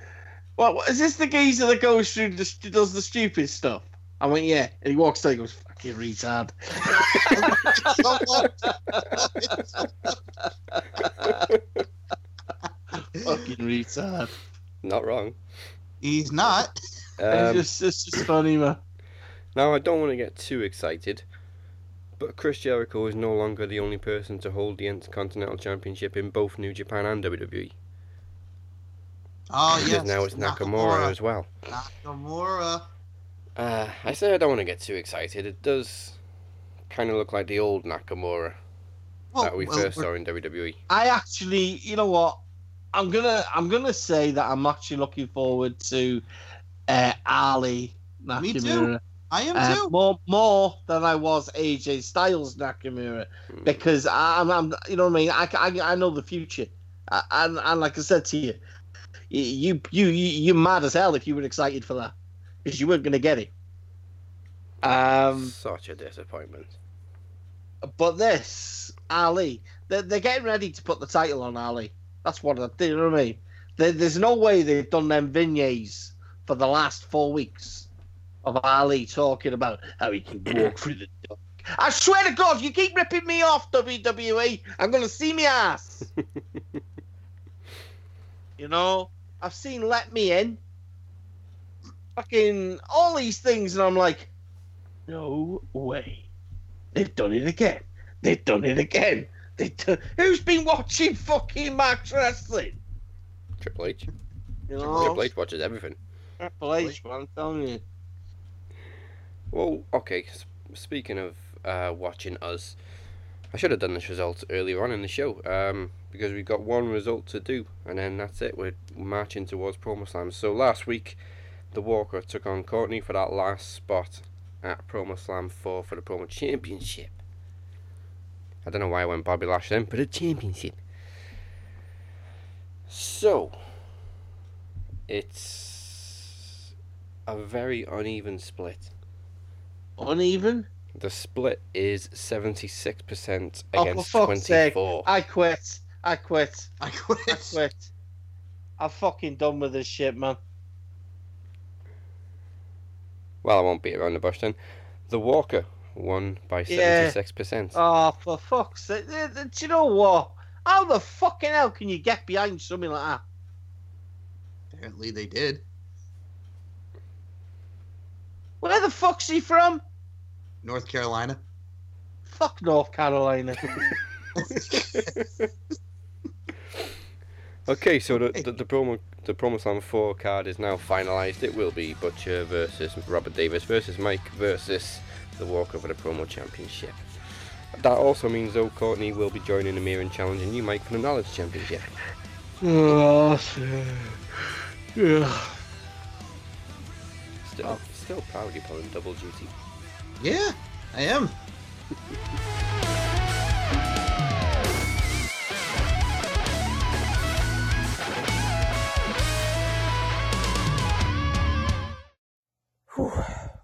"Well, what- is this the geezer that goes through the does the stupid stuff?" I went, "Yeah." And he walks down. He goes, "Fucking retard." Fucking retard. Not wrong. He's not. Um, it's just it's just funny, man. Now, I don't want to get too excited, but Chris Jericho is no longer the only person to hold the Intercontinental Championship in both New Japan and WWE. Oh Because yes. now it's Nakamura, as well. Nakamura. Uh, I say I don't want to get too excited. It does kind of look like the old Nakamura Well, that we well, first saw in. WWE. I actually, you know what? I'm gonna I'm gonna say that I'm actually looking forward to uh, Ali Me too. Nakamura I am uh, too. more more than I was AJ Styles Nakamura Hmm. because I'm, I'm you know what I mean. I, I, I know the future, I, and and like I said to you, you you you you're mad as hell if you were excited for that because you weren't gonna get it. Um, Such a disappointment. but this Ali, they're, they're getting ready to put the title on Ali. That's what I you know what I mean. There, there's no way they've done them vignettes for the last four weeks of Ali talking about how he can walk through the dark. I swear to God, you keep ripping me off, WWE. I'm gonna see me ass. you know, I've seen Let Me In. Fucking all these things, and I'm like, no way. They've done it again. They've done it again. They do- Who's been watching fucking Max Wrestling? Triple H. You know, Triple H watches everything. Triple H, man, I'm telling you. Well, okay. Speaking of uh, watching us, I should have done this result earlier on in the show um, because we've got one result to do, and then that's it. We're marching towards Promo Slam. So last week, the Walker took on Courtney for that last spot at Promo Slam 4 for the Promo Championship. I don't know why I went Bobby Lash then, but a championship. So, it's a very uneven split. Uneven? The split is 76% Oh, for against fuck's sake. I quit. I quit. I quit. I quit. quit. I'm fucking done with this shit, man. Well, I won't beat around the bush then. The Walker won by Yeah. 76%. Oh, for fuck's sake. Do you know what? How the fucking hell can you get behind something like that? Apparently they did. Where the fuck's he from? North Carolina. Fuck North Carolina. Okay, so the, the, the promo the promo slam four card is now finalised. It will be Butcher versus Robert Davis versus Mike versus the Walker for the promo championship. That also means though Courtney will be joining Amir and challenging you, Mike, for the Knowledge Championship. oh, yeah. Still, Oh. still proud you're pulling double duty. Yeah, I am.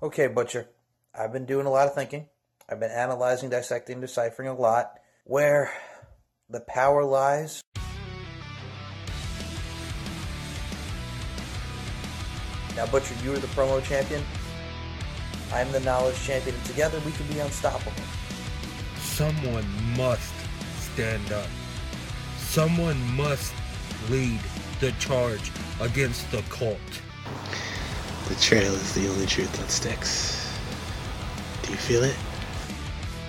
Okay, Butcher. I've been doing a lot of thinking. I've been analyzing, dissecting, deciphering a lot. Where the power lies. Now, Butcher, you are the promo champion. I'm the knowledge champion. And together we can be unstoppable. Someone must stand up. Someone must lead the charge against the cult. The trail is the only truth that sticks. Do you feel it?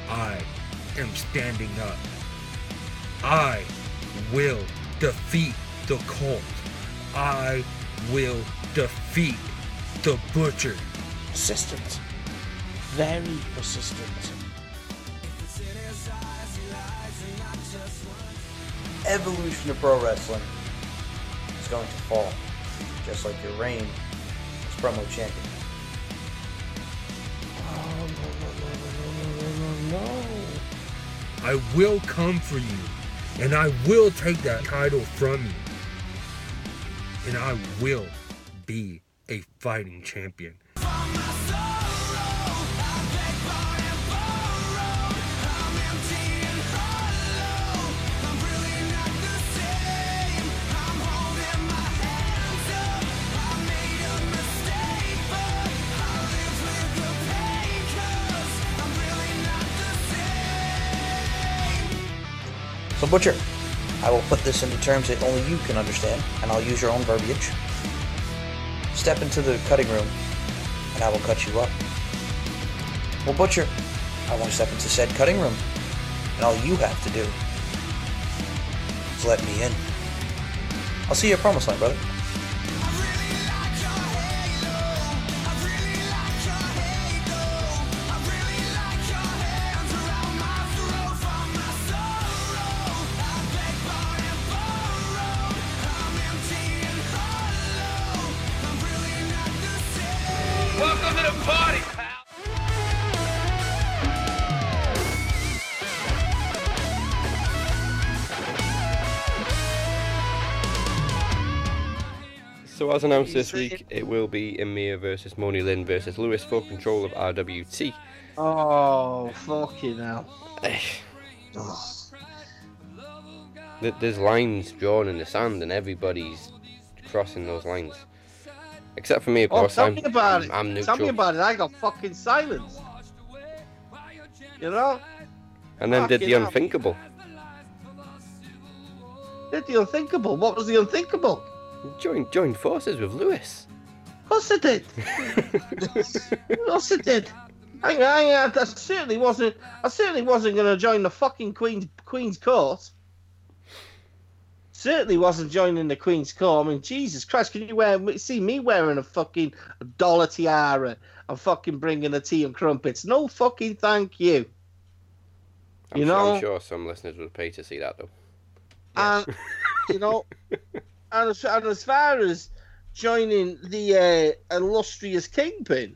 I am standing up. I will defeat the cult. I will defeat the butcher. Persistent. Very persistent. Evolution of pro wrestling is going to fall, just like your reign as promo champion. Oh, no, no, no, no, no, no, no. I will come for you, and I will take that title from you. And I will be a fighting champion. So, Butcher, I will put this into terms that only you can understand, and I'll use your own verbiage. Step into the cutting room, and I will cut you up. Well, Butcher, I want to step into said cutting room, and all you have to do is let me in. I'll see you at Promo Slam, brother. So as announced this week, it will be Emir versus Moni Lynn versus Lewis for control of RWT. Oh, fucking hell. There's lines drawn in the sand, and everybody's crossing those lines. Except for me, of Oh, course. tell I'm, me about it. I'm Tell me neutral. about it. I got fucking silence. You know? and then did the Fucking unthinkable. Did the unthinkable. What was the unthinkable? Joined joined forces with Lewis. Of course it did. Of course it did. I, I, I certainly wasn't. I certainly wasn't going to join the fucking Queen's Queen's Court. Certainly wasn't joining the Queen's Court. I mean, Jesus Christ, can you wear see me wearing a fucking dollar tiara and fucking bringing a tea and crumpets? No fucking thank you. I'm, You sure, know- I'm sure some listeners would pay to see that though. And you know, and as, and as far as joining the uh, illustrious kingpin,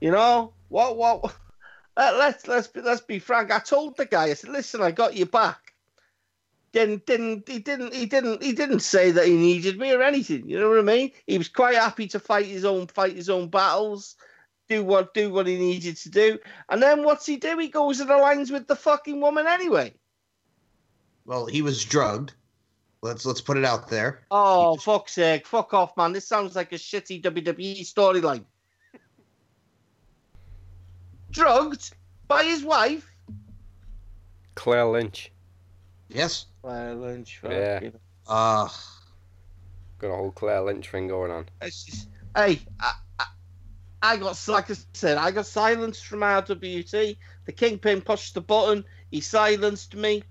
you know what? What? Let, let's let's be, let's be frank. I told the guy. I said, "Listen, I got your back." Didn't didn't he didn't he didn't he didn't say that he needed me or anything. You know what I mean? He was quite happy to fight his own fight his own battles, do what do what he needed to do. And then what's he do? He goes and aligns with the fucking woman anyway. Well, he was drugged. Let's let's put it out there. Oh, fuck's sake. Fuck off, man. This sounds like a shitty WWE storyline. Drugged by his wife? Claire Lynch. Yes. Claire Lynch. Yeah. fucking- Uh Got a whole Claire Lynch thing going on. It's just- hey, I, I, I got, like I said, I got silenced from RWT. The Kingpin pushed the button. He silenced me.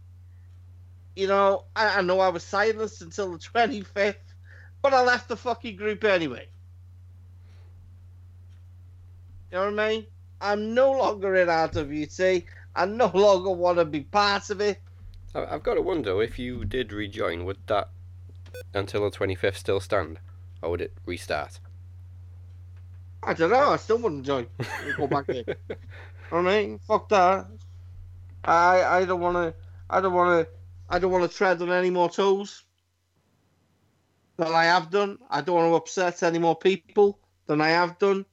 You know, I, I know I was silenced until the 25th, but I left the fucking group anyway. You know what I mean? I'm no longer in RWT. I no longer want to be part of it. I've got to wonder if you did rejoin, would that until the 25th still stand, or would it restart? I don't know. I still wouldn't join. Go back in. You know what I mean, fuck that. I I don't want to. I don't want to. I don't want to tread on any more toes than I have done. I don't want to upset any more people than I have done.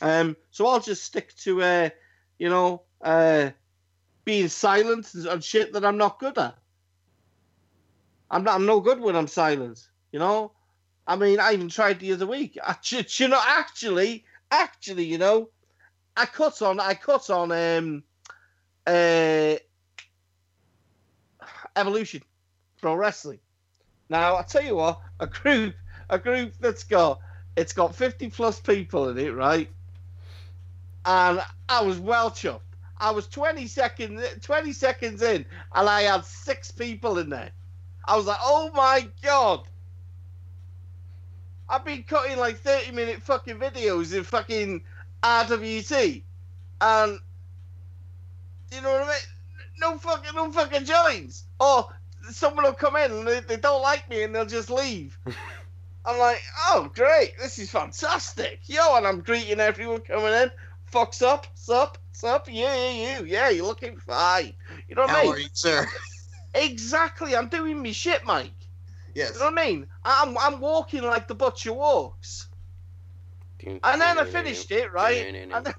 Um, so I'll just stick to, uh, you know, uh, being silent on shit that I'm not good at. I'm not. I'm no good when I'm silent. You know. I mean, I even tried the other week. I, you know, actually, actually, you know, I cut on. I cut on. Um, uh, Evolution Pro Wrestling. Now I tell you what, a group, a group that's got It's got 50 plus people in it, right? And I was well chuffed. I was 20 seconds 20 seconds in and I had six people in there. I was like, oh my god. I've been cutting like 30 minute fucking videos in fucking RWT. And you know what I mean? No fucking no fucking joins. Or someone will come in and they, they don't like me and they'll just leave. I'm like, oh great, this is fantastic. Yo, and I'm greeting everyone coming in. Fucks up, sup, sup, yeah, yeah, you, yeah, you're looking fine. You know what I How mean? are you, sir? Exactly, I'm doing me shit, Mike. Yes. You know what I mean? I'm I'm walking like the butcher walks. And then I finished it, right? And then,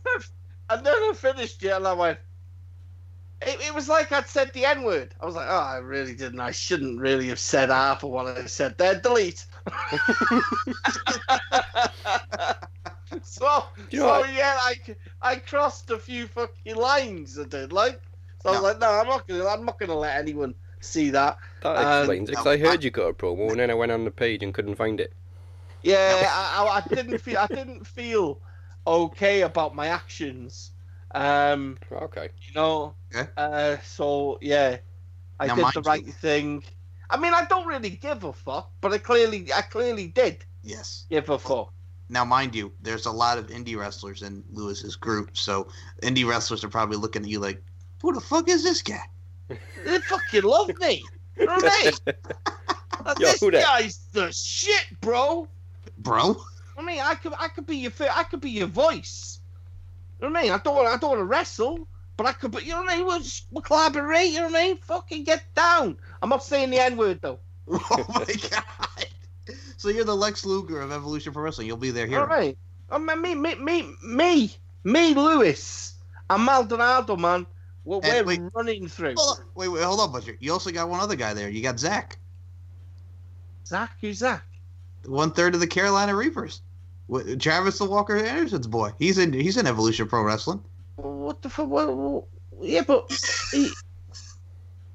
and then I finished it, and I went. It, it was like I'd said the N word. I was like, oh, I really didn't. I shouldn't really have said half of what I said there. Delete. so, You so yeah, I, I crossed a few fucking lines. I did like. So I was like, no, I'm not gonna. I'm not gonna let anyone see that. That Um, explains it, 'cause no, I heard I- you got a promo, and then I went on the page and couldn't find it. Yeah, I, I, I didn't feel. I didn't feel okay about my actions. Um, Okay. you know. Okay. Uh, so yeah, I Now, did mind the you- right thing. I mean, I don't really give a fuck, but I clearly, I clearly did Yes. give a fuck. Now, mind you, there's a lot of indie wrestlers in Lewis's group, so indie wrestlers are probably looking at you like, "Who the fuck is this guy?" They fucking love me. You know what I mean? Yo, this that? guy's the shit, bro. Bro, I mean, I could, I could be your, I could be your voice. You know what I mean? I don't, want, I don't want to wrestle, but I could, be, you know what I mean? We'll, just- we'll collaborate. You know what I mean? Fucking get down. I'm not saying the N word though. oh my god! So you're the Lex Luger of Evolution Pro Wrestling. You'll be there here. right. I mean, me, me, me, me, me, Lewis, and Maldonado, man. We're, And we're wait. running through. Hold on, wait, wait, hold on, Butcher. You also got one other guy there. You got Zach, Zach, who's Zach? one third of the Carolina Reapers. Travis the Walker Anderson's boy. He's in. He's in Evolution Pro Wrestling. What the fuck? What, what- yeah, but he,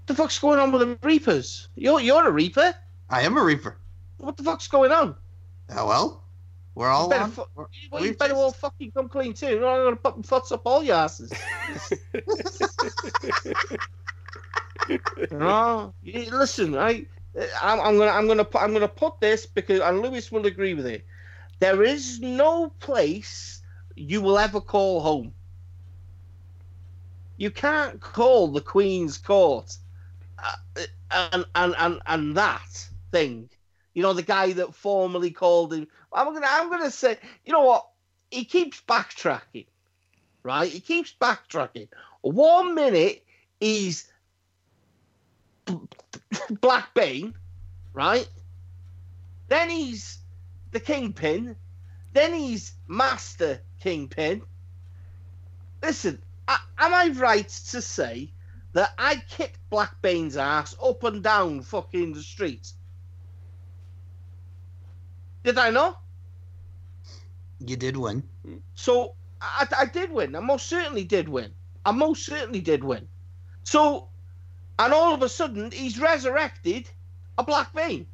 the fuck's going on with the Reapers? You're you're a Reaper. I am a Reaper. What the fuck's going on? Oh, well, we're all You better, on. fu- we're- well, you better all fucking come clean too. You're not gonna put my foots up all your asses. no, you- listen, I, I'm, I'm gonna, I'm gonna, put, I'm gonna put this because, and Lewis will agree with it. There is no place you will ever call home. You can't call the Queen's Court, uh, and and and and that thing. You know, the guy that formerly called him. I'm gonna, I'm gonna say, you know what? He keeps backtracking, right? He keeps backtracking. One minute he's Black Bane, right? Then he's the Kingpin. Then he's Master Kingpin. Listen, am I right to say that I kicked Black Bane's ass up and down fucking the streets? Did I not? You did win. So I, I did win. I most certainly did win. I most certainly did win. So, and all of a sudden, he's resurrected a Black Bane.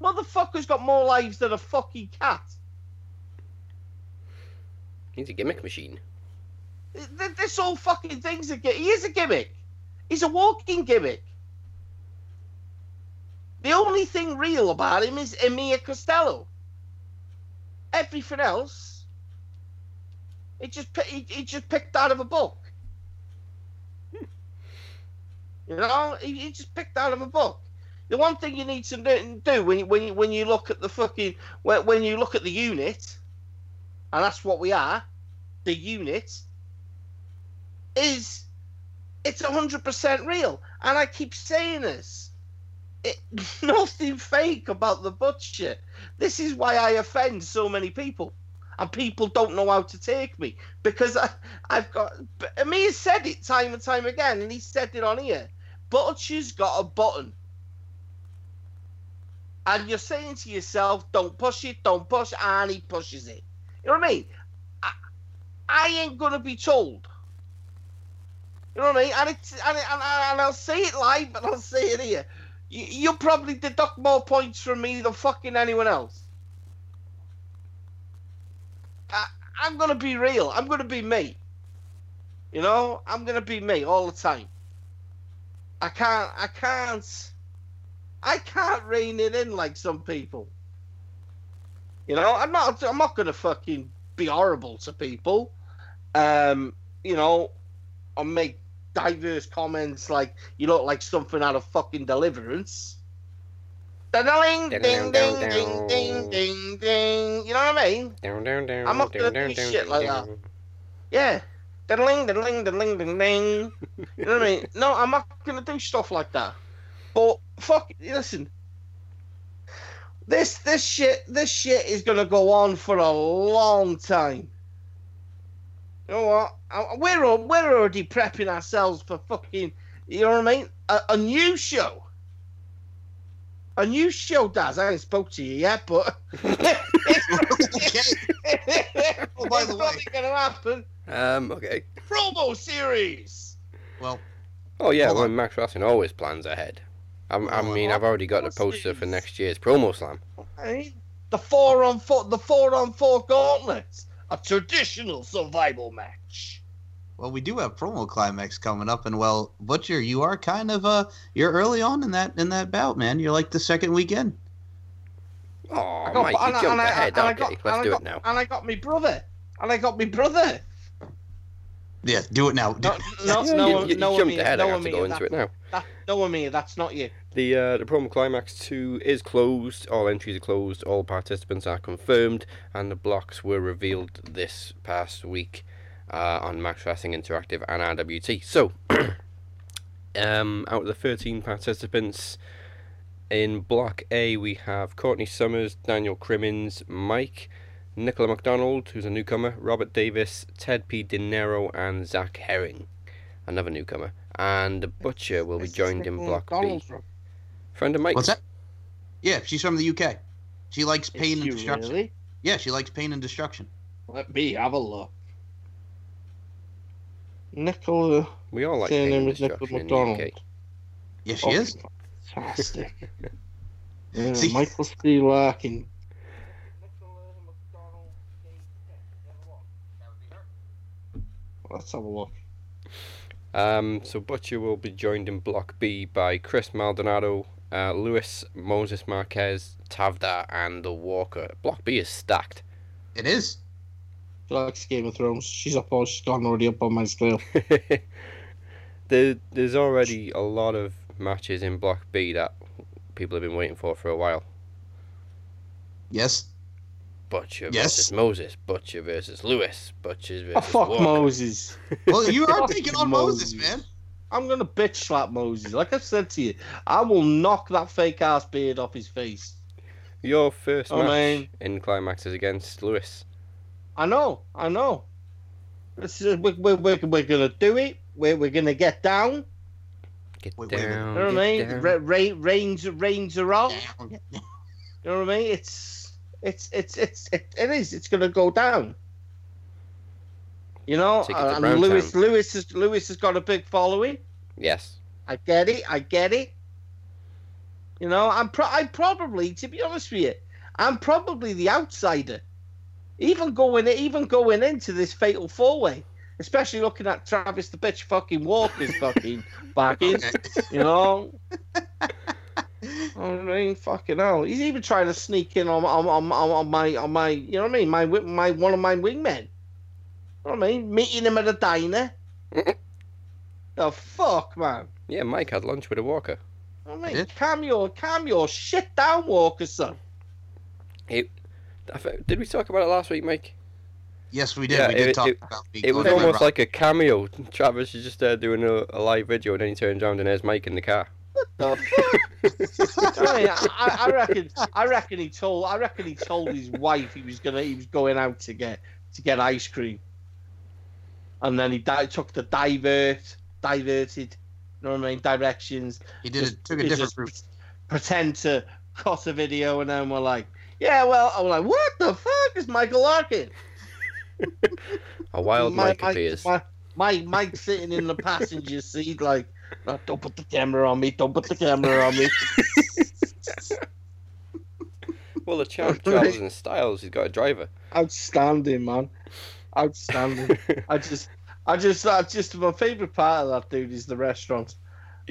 Motherfucker's got more lives than a fucking cat. He's a gimmick machine. Th- This whole fucking thing's a gimmick. He is a gimmick. He's a walking gimmick. The only thing real about him is Emia Costello. Everything else, he just he, he just picked out of a book. You know, he, he just picked out of a book. The one thing you need to do, when when when you look at the fucking when, when you look at the unit, and that's what we are, the unit, is it's hundred percent real. And I keep saying this. It, nothing fake about the butcher. This is why I offend so many people, and people don't know how to take me because I, I've got. Amir said it time and time again, and he said it on here. Butcher's got a button, and you're saying to yourself, "Don't push it, don't push," and he pushes it. You know what I mean? I, I ain't gonna be told. You know what I mean? And it's and, and, and I'll say it live, but I'll say it here. You, you'll probably deduct more points from me than fucking anyone else. I'm gonna be real. I'm gonna be me. You know, I'm gonna be me all the time. I can't. I can't. I can't rein it in like some people. You know, I'm not. I'm not gonna fucking be horrible to people. Um, you know, or make diverse comments like you look like something out of fucking Deliverance. Ding ding ding ding ding ding ding. You know what I mean? Down, down, down, I'm not gonna do shit like that. Yeah. Diddling, diddling, diddling, ding, ding. You know what I mean? No, I'm not gonna do stuff like that. But fuck, listen. This this shit this shit is gonna go on for a long time. You know what? We're al- we're already prepping ourselves for fucking. You know what I mean? A, a new show. A new show, Daz. I ain't spoke to you yet, but Oh, by the it's way. probably gonna happen. Um, okay. Promo series. Well, Oh yeah, Hold well, on. Max Wrestling always plans ahead. I'm, I mean, I've already got the poster for next year's promo slam. The four on four, the four on four gauntlets, a traditional survival match. well, we do have promo climax coming up, and well, Butcher, you are kind of uh, you're early on in that in that bout, man. You're like the second weekend. Oh, I got- Mike, and I- jumped and ahead. and Okay, got- let's and I do got- it now. And I got me brother, and I got me brother. Yeah, do it now. No, no, Yeah, no, you, you, no, you jumped ahead. no, I have to me, go into it now. That, no, me, that's not you. The uh, the promo climax two is closed. All entries are closed. All participants are confirmed, and the blocks were revealed this past week uh, on Max Wrestling Interactive and RWT. So, um, out of the thirteen participants in Block A, we have Courtney Summers, Daniel Crimmins, Mike, Nicola McDonald, who's a newcomer, Robert Davis, Ted P. Dinero, and Zach Herring, another newcomer. And the Butcher will be joined in Nicola Block B. From- Friend of Mike's. What's that? Yeah, she's from the UK. She likes Is pain and destruction. really? Yeah, she likes pain and destruction. Let me have a look. Nicola, We all like her pain name and is Nicola destruction in the McDonald. UK. Yeah, she Oh, is. Fantastic. yeah, uh, See- Michael C. Larkin. Let's have a look. Um, so Butcher will be joined in Block B by Chris Maldonado, uh, Luis Moses Marquez, Tavda, and the Walker. Block B is stacked. It is. She likes Game of Thrones. She's up on. She's gone already up on my scale. there, there's already a lot of matches in Block B that people have been waiting for for a while. Yes. Butcher Yes. versus Moses, Butcher versus Lewis, Butcher oh, versus Oh fuck Walker. Moses. Well, you are Fuck taking on Moses, Moses. man. I'm gonna bitch slap Moses. Like I said to you, I will knock that fake ass beard off his face. Your first Oh, match man. in Climax is against Lewis. I know, I know. This is, we're, we're, we're, we're gonna do it. We're, we're gonna get down. Get Wait, wait a down. You know what I mean? down. Ra- ra- reins, reins are on. Down. You know what I mean? It's, it's, it's, it's, it, it is. It's gonna go down. You know, to uh, and Lewis, Town. Lewis has, Lewis has got a big following. Yes. I get it. I get it. You know, I'm pro- I'm probably, to be honest with you, I'm probably the outsider. Even going, even going into this fatal four way, especially looking at Travis the bitch fucking Walker's fucking back in. You know, I mean, fucking hell. He's even trying to sneak in on on, on, on, on my on my, you know what I mean? My my one of my wingmen. You know what I mean? Meeting him at a diner. the fuck, man. Yeah, Mike had lunch with a Walker. I mean, Yeah. calm your calm your shit down, Walker son. I thi- Did we talk about it last week, Mike? Yes, we did. Yeah, we did it- talk it- about me It was almost around. like a cameo. Travis is just there doing a, a live video, and then he turns around and there's Mike in the car. The fuck? I, I, I reckon I reckon he told I reckon he told his wife he was gonna he was going out to get to get ice cream, and then he di- took the divert diverted, you know what I mean directions. he did it. Took a different just route. Pretend to cut a video, and then we're like, yeah, well, I'm like, what the fuck is Michael Larkin? A wild My- Mike my- appears. My, my Mike sitting in the passenger seat, like, "No, don't put the camera on me. Don't put the camera on me. Well, the champ travels in styles. He's got a driver. Outstanding, man. Outstanding. I just, I just, I just my favorite part of that dude is the restaurant.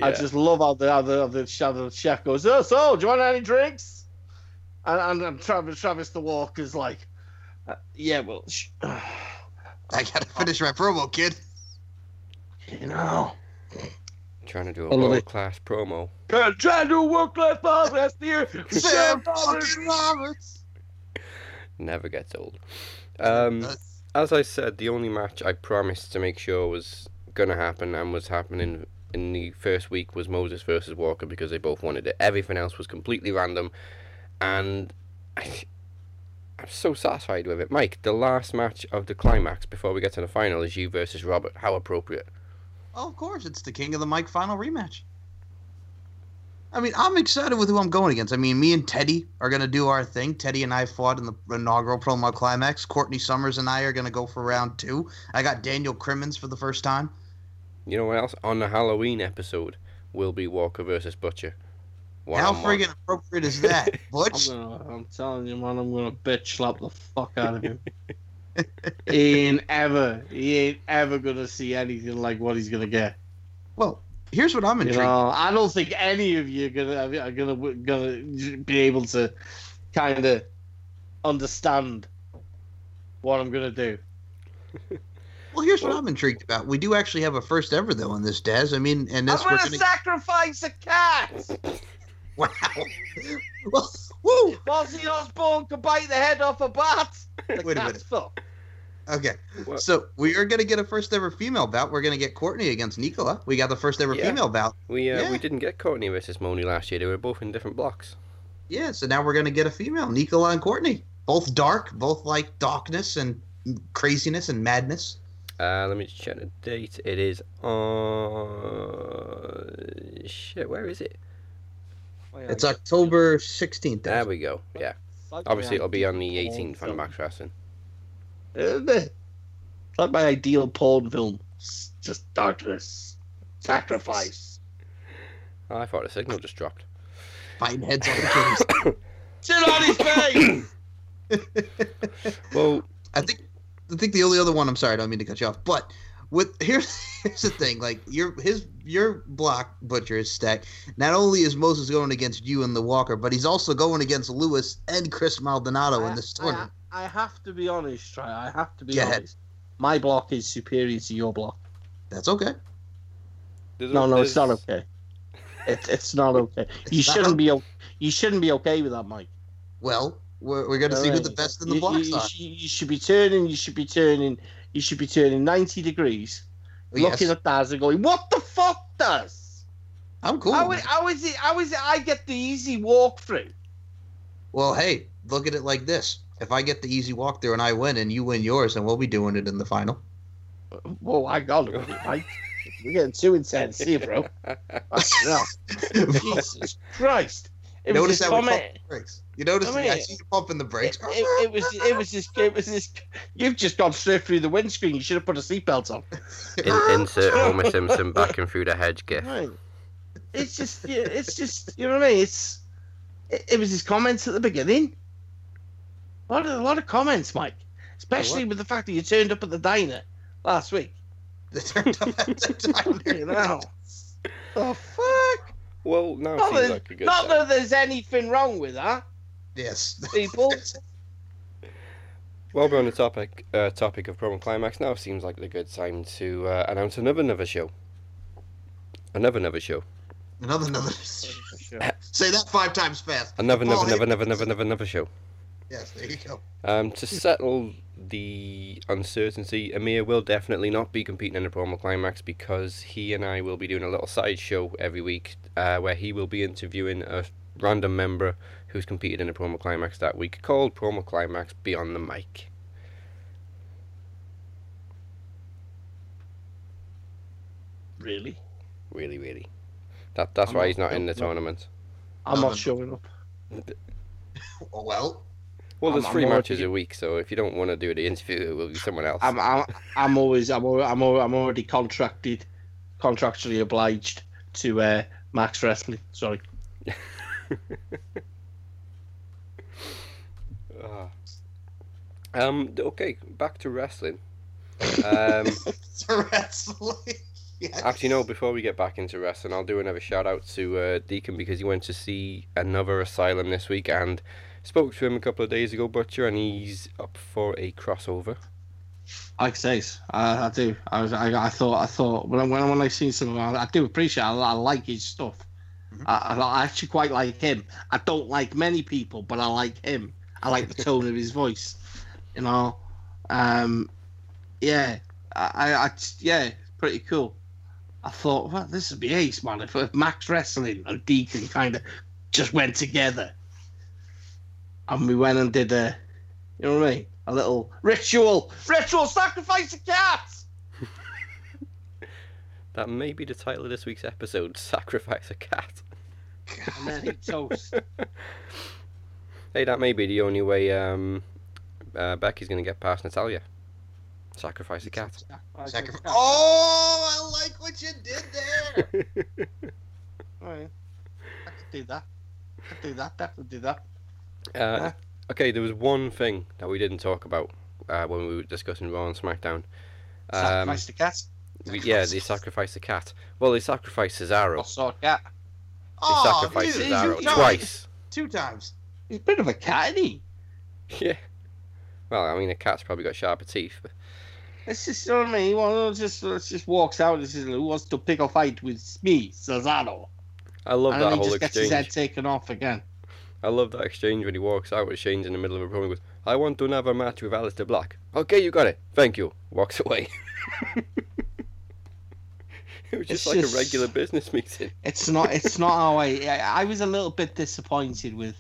I just love how the other the, chef, the chef goes, oh, so do you want any drinks? And, and, and Travis, Travis the Walker's like, uh, yeah, well, sh- I gotta finish my promo, kid. you know, Trying to do a love world class promo. trying to do work life balance here. Sam Roberts. Never gets old. Um, as I said, the only match I promised to make sure was gonna happen and was happening in the first week was Moses versus Walker because they both wanted it. Everything else was completely random, and I, I'm so satisfied with it. Mike, the last match of the climax before we get to the final is you versus Robert. How appropriate. Oh, of course, it's the King of the Mike final rematch. I mean, I'm excited with who I'm going against. I mean, me and Teddy are going to do our thing. Teddy and I fought in the inaugural promo climax. Courtney Summers and I are going to go for round two. I got Daniel Crimmins for the first time. You know what else? On the Halloween episode will be Walker versus Butcher. How One-on-one. friggin' appropriate is that, I'm Butch? gonna, I'm telling you, man, I'm gonna bitch slap the fuck out of him. he ain't ever, he ain't ever gonna see anything like what he's gonna get. Well, here's what I'm You intrigued. know, I don't think any of you are gonna are gonna gonna be able to kind of understand what I'm gonna do. Well, here's what I'm intrigued about. We do actually have a first ever though in this, Daz. I mean, and this I'm gonna gonna sacrifice a cat. wow. well, woo. Ozzy Osbourne could bite the head off a bat. The Wait a minute. fucked. Okay, What? so we are gonna get a first ever female bout. We're gonna get Courtney against Nicola. We got the first ever Yeah. female bout. We uh, Yeah. we didn't get Courtney versus Moni last year. They were both in different blocks. Yeah, so now we're gonna get a female, Nicola and Courtney. Both dark, both like darkness and craziness and madness. Uh, let me just check the date. It is on. Shit, where is it? It's October 16th. There we go. Yeah. Obviously, it'll be on the 18th on Max Wrestling. Isn't it? It's like my ideal porn film. It's just darkness, sacrifice. Oh, I thought the signal just dropped. Fighting heads on the Sit on his face. Well, I think I think the only other one. I'm sorry, I don't mean to cut you off, but with here's here's the thing. Like your his your block butcher is stacked. Not only is Moses going against you and the Walker, but he's also going against Lewis and Chris Maldonado in this ah, ah. tournament. I, I have to be honest, Try. I have to be Go ahead. honest. My block is superior to your block. That's okay. there's No, a- no, it's not okay. It, it's not okay. You not shouldn't be. o- You shouldn't be okay with that, Mike. Well, we're, we're going to see who the best in the you, blocks you, you, you should be turning. You should be turning. You should be turning ninety degrees, Well, yes. looking at Daz and going, "What the fuck does? I'm cool. How, man. is, how is it? How is it? I get the easy walkthrough." Well, hey, look at it like this. If I get the easy walkthrough and I win and you win yours, then we'll be doing it in the final. Well, I got it, Mike. We're getting too intense here, bro. Fucking. Jesus Christ! It was Notice his how we comment. pump the brakes. You notice I I, see you pumping the brakes. It, it, it was it was this it was this you've just gone straight through the windscreen. You should have put a seatbelt on. In, insert Homer Simpson backing through the hedge gif. Right. It's just it's just you know what I mean. It's it, it was his comments at the beginning. A lot of a lot of comments, Mike. Especially with the fact that you turned up at the diner last week. They turned up at the diner. You know. the fuck? Well, now Not, seems that, like a good not that there's anything wrong with that, Yes. people. While we're on the topic uh, topic of promo climax, now seems like a good time to uh, announce another another show. Another another show. Another, another. Show. Say that five times fast. Another Paul another another Heyman. another another another show. Yes, there you go. Um, to settle the uncertainty, Amir will definitely not be competing in the promo climax because he and I will be doing a little side show every week uh, where he will be interviewing a random member who's competed in the promo climax that week called Promo Climax Beyond the Mic. Really? Really, really. That that's I'm why not- he's not in the no, no. tournament. I'm No, not showing up. Oh, well, Well, there's I'm- I'm 3 already- matches a week, so if you don't want to do the interview, it will be someone else. I'm I'm, I'm always I'm I'm I'm already contracted, contractually obliged to uh, Max Wrestling. Sorry. Ah. Um. Okay, back to wrestling. Um. to wrestling. Yes. Actually, no. Before we get back into wrestling, I'll do another shout out to uh, Deacon because he went to see another Asylum this week and spoke to him a couple of days ago, Butcher, and he's up for a crossover. Like I say, I, I do. I, was, I, I thought, I thought when I, when I, when I seen some of it, I do appreciate. It. I, I like his stuff. I, I, I actually quite like him. I don't like many people, but I like him. I like the tone of his voice. You know, um, yeah, I, I, I yeah, pretty cool. I thought, well, this would be ace, man. If, if Max Wrestling and Deacon kind of just went together, and we went and did a, you know what I mean, a little ritual, ritual sacrifice a cat. That may be the title of this week's episode: Sacrifice a cat. And then he toast. Hey, that may be the only way um, uh, Becky's going to get past Natalya. Sacrifice a cat. Sacri- oh, I like what you did there. Alright. I could do that. I could do that. Definitely do that. Uh, okay, there was one thing that we didn't talk about uh, when we were discussing Raw and SmackDown. Um, Sacrifice the cat. we- yeah, they sacrificed the cat. Well, they sacrificed Cesaro. Also a cat. They oh, sacrificed dude, Cesaro twice. Two times. He's a bit of a cat, isn't he? Yeah. Well, I mean, a cat's probably got sharper teeth. But It's just, you know what I mean? Well, just, just walks out and says, who wants to pick a fight with me, Cesaro? I love and that then he whole just gets his head taken off again. I love that exchange when he walks out with Shane's in the middle of a promo. and Goes, "I want to have a match with Aleister Black." Okay, you got it. Thank you. Walks away. it was just It's like just- a regular business meeting. It's not. It's not our way. I, I was a little bit disappointed with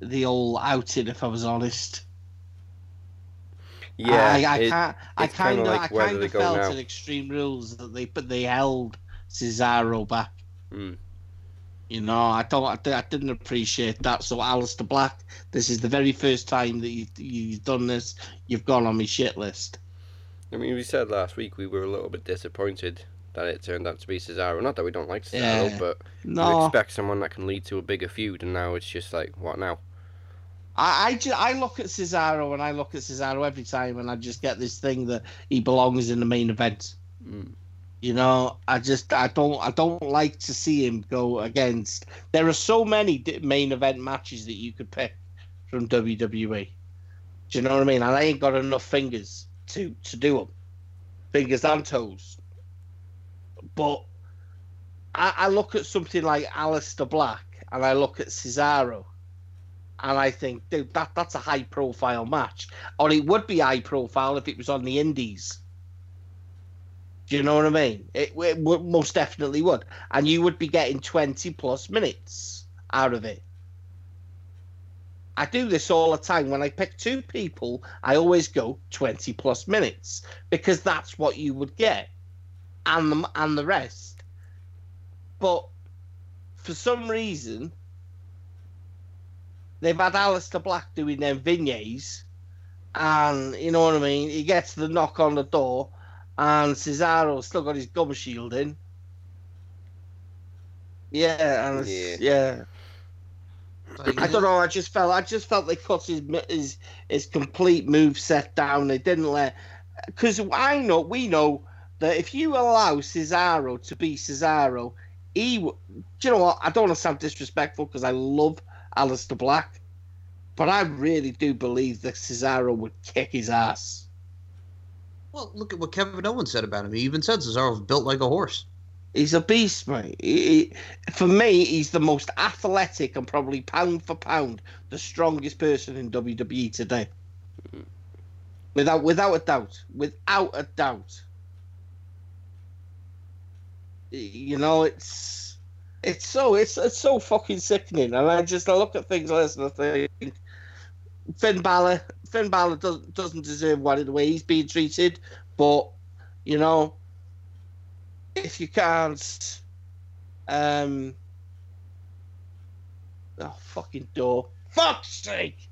the old outing, if I was honest. Yeah, I, I it- can't. I kinda like I kind of felt now? at Extreme Rules that they, but they held Cesaro back. Mm. You know, I don't. I, I didn't appreciate that. So, Aleister Black, this is the very first time that you, you've done this. You've gone on my shit list. I mean, we said last week we were a little bit disappointed that it turned out to be Cesaro. Not that we don't like Cesaro, Yeah. but No, expect someone that can lead to a bigger feud, and now it's just like, what now? I, I, ju- I look at Cesaro and I look at Cesaro every time, and I just get this thing that he belongs in the main event. Mm. You know, I just I don't I don't like to see him go against. There are so many main event matches that you could pick from WWE. Do you know what I mean? And I ain't got enough fingers to to do them, fingers and toes. But I, I look at something like Aleister Black and I look at Cesaro, and I think, dude, that that's a high profile match, or it would be high profile if it was on the Indies. Do you know what I mean? It, it most definitely would, and you would be getting twenty plus minutes out of it. I do this all the time. When I pick two people, I always go twenty plus minutes because that's what you would get, and the and the rest. But for some reason, they've had Aleister Black doing them vignettes, and you know what I mean. He gets the knock on the door, and Cesaro's still got his gum shield in. Yeah, and it's, yeah. I don't know. I just felt. I just felt they cut his his his complete move set down. They didn't let because I know we know that if you allow Cesaro to be Cesaro, he. Do you know what? I don't want to sound disrespectful because I love Aleister Black, but I really do believe that Cesaro would kick his ass. Well, look at what Kevin Owens said about him. He even said Cesaro's built like a horse. He's a beast, mate. He, he- for me, he's the most athletic and probably pound for pound the strongest person in WWE today. Without, without a doubt, without a doubt. You know, it's it's so it's it's so fucking sickening, and I just I look at things like this and I think Finn Balor, Finn Balor doesn't doesn't deserve what the way he's being treated, but you know, if you can't, um, oh fucking door, fuck's sake.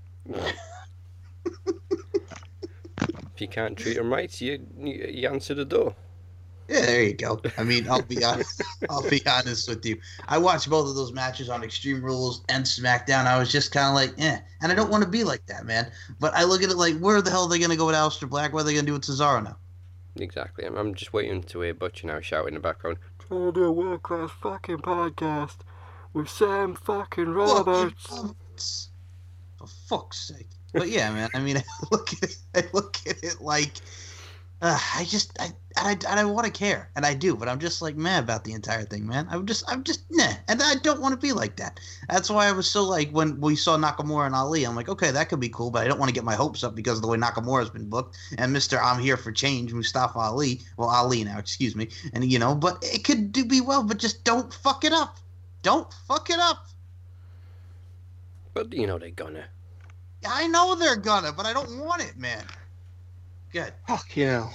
If you can't treat them right, you you answer the door. Yeah, there you go. I mean, I'll be honest. I'll be honest with you. I watched both of those matches on Extreme Rules and SmackDown. I was just kind of like, eh. And I don't want to be like that, man. But I look at it like, where the hell are they going to go with Aleister Black? What are they going to do with Cesaro now? Exactly. I'm, I'm just waiting to hear Butcher now shout in the background. Trying to do a world class fucking podcast with Sam fucking Roberts. Roberts. For fuck's sake. But yeah, man. I mean, I look at it. I look at it like uh, I just I I, I want to care, and I do, but I'm just like mad about the entire thing, man. I'm just I'm just nah, and I don't want to be like that. That's why I was so like when we saw Nakamura and Ali, I'm like, okay, that could be cool, but I don't want to get my hopes up because of the way Nakamura's been booked and Mister I'm here for change, Mustafa Ali, well Ali now, excuse me, and you know, but it could do be well, but just don't fuck it up, don't fuck it up. But you know they're gonna. I know they're gonna, but I don't want it, man. Good. Fuck you know.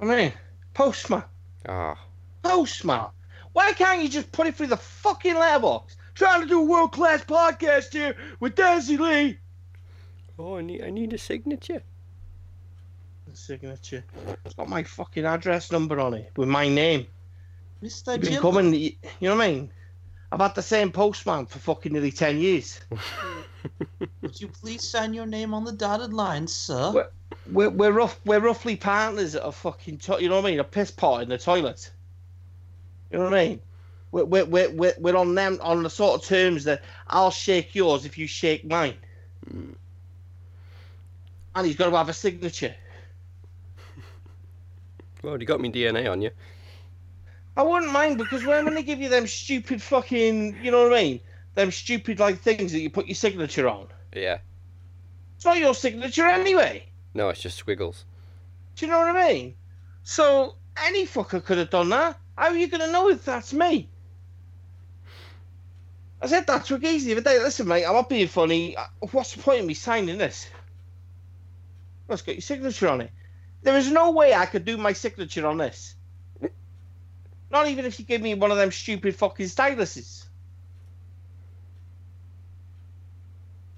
I mean, postman, Ah, postman. Why can't you just put it through the fucking letterbox? Trying to do a world class podcast here with Daisy Lee. oh, I need I need a signature. Signature. It's got my fucking address number on it with my name. Mr. You've Jim. coming, you you know what I mean? I've had the same postman for fucking nearly 10 years. Would you please sign your name on the dotted line, sir? What? We're, we're, rough, we're roughly partners at a fucking, to- you know what I mean? A piss pot in the toilet. You know what I mean? We're, we're, we're, we're, we're on them, on the sort of terms that I'll shake yours if you shake mine. Mm. And he's got to have a signature. Well, you got me DNA on you. I wouldn't mind because when, when they give you them stupid fucking, you know what I mean? Them stupid like things that you put your signature on. Yeah. It's not your signature anyway. No, it's just squiggles. Do you know what I mean? So any fucker could have done that. How are you gonna know if that's me? I said that to geezer the other day. Listen, mate, I'm not being funny. Uh, What's the point of me signing this? Let's get your signature on it. There is no way I could do my signature on this. Not even if you give me one of them stupid fucking styluses.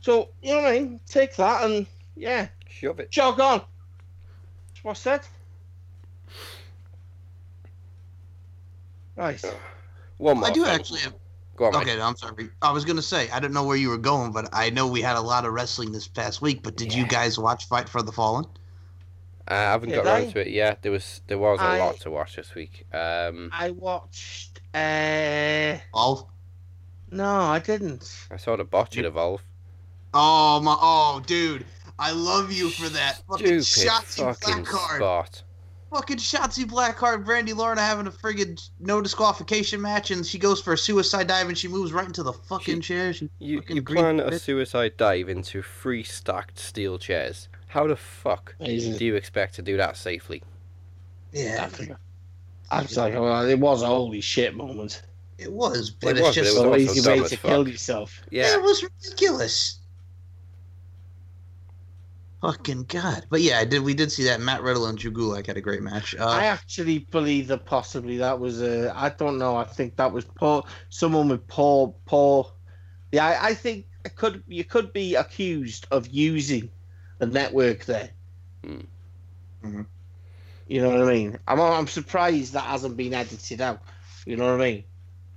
So, you know what I mean? Take that and, yeah, Shove it. jog on. That's what I said. Right. One more. I do thing. actually have. Go on, mate. Okay, I'm sorry. I was gonna say I don't know where you were going, but I know we had a lot of wrestling this past week. But did you guys watch Fight for the Fallen? I haven't Did got around to it yet. There was there was a I- lot to watch this week. Um, I watched. Uh, All. no, I didn't. I saw the botch at Evolve. Oh my! Oh, dude, I love you for that. Fucking Stupid Shotzi fucking Blackheart. spot. Fucking Shotzi Blackheart, Brandi Lauren having a friggin' no disqualification match, and she goes for a suicide dive, and she moves right into the fucking chair. She You fucking you plan a bitch. suicide dive into three stacked steel chairs. How the fuck Amazing. do you expect to do that safely? Yeah, I was like, well, it was a holy shit moment. it was, but It it's was, just it was So easy way to fuck. kill yourself. Yeah. It was ridiculous. Fucking god! But yeah, I did. We did see that Matt Riddle and Drew Gulak had a great match. Uh, I actually believe that possibly that was a. I don't know. I think that was poor. Someone with poor, poor. Yeah, I, I think it could. You could be accused of using the network there. Hmm. Mhm. You know what I mean? I'm. I'm surprised that hasn't been edited out. You know what I mean?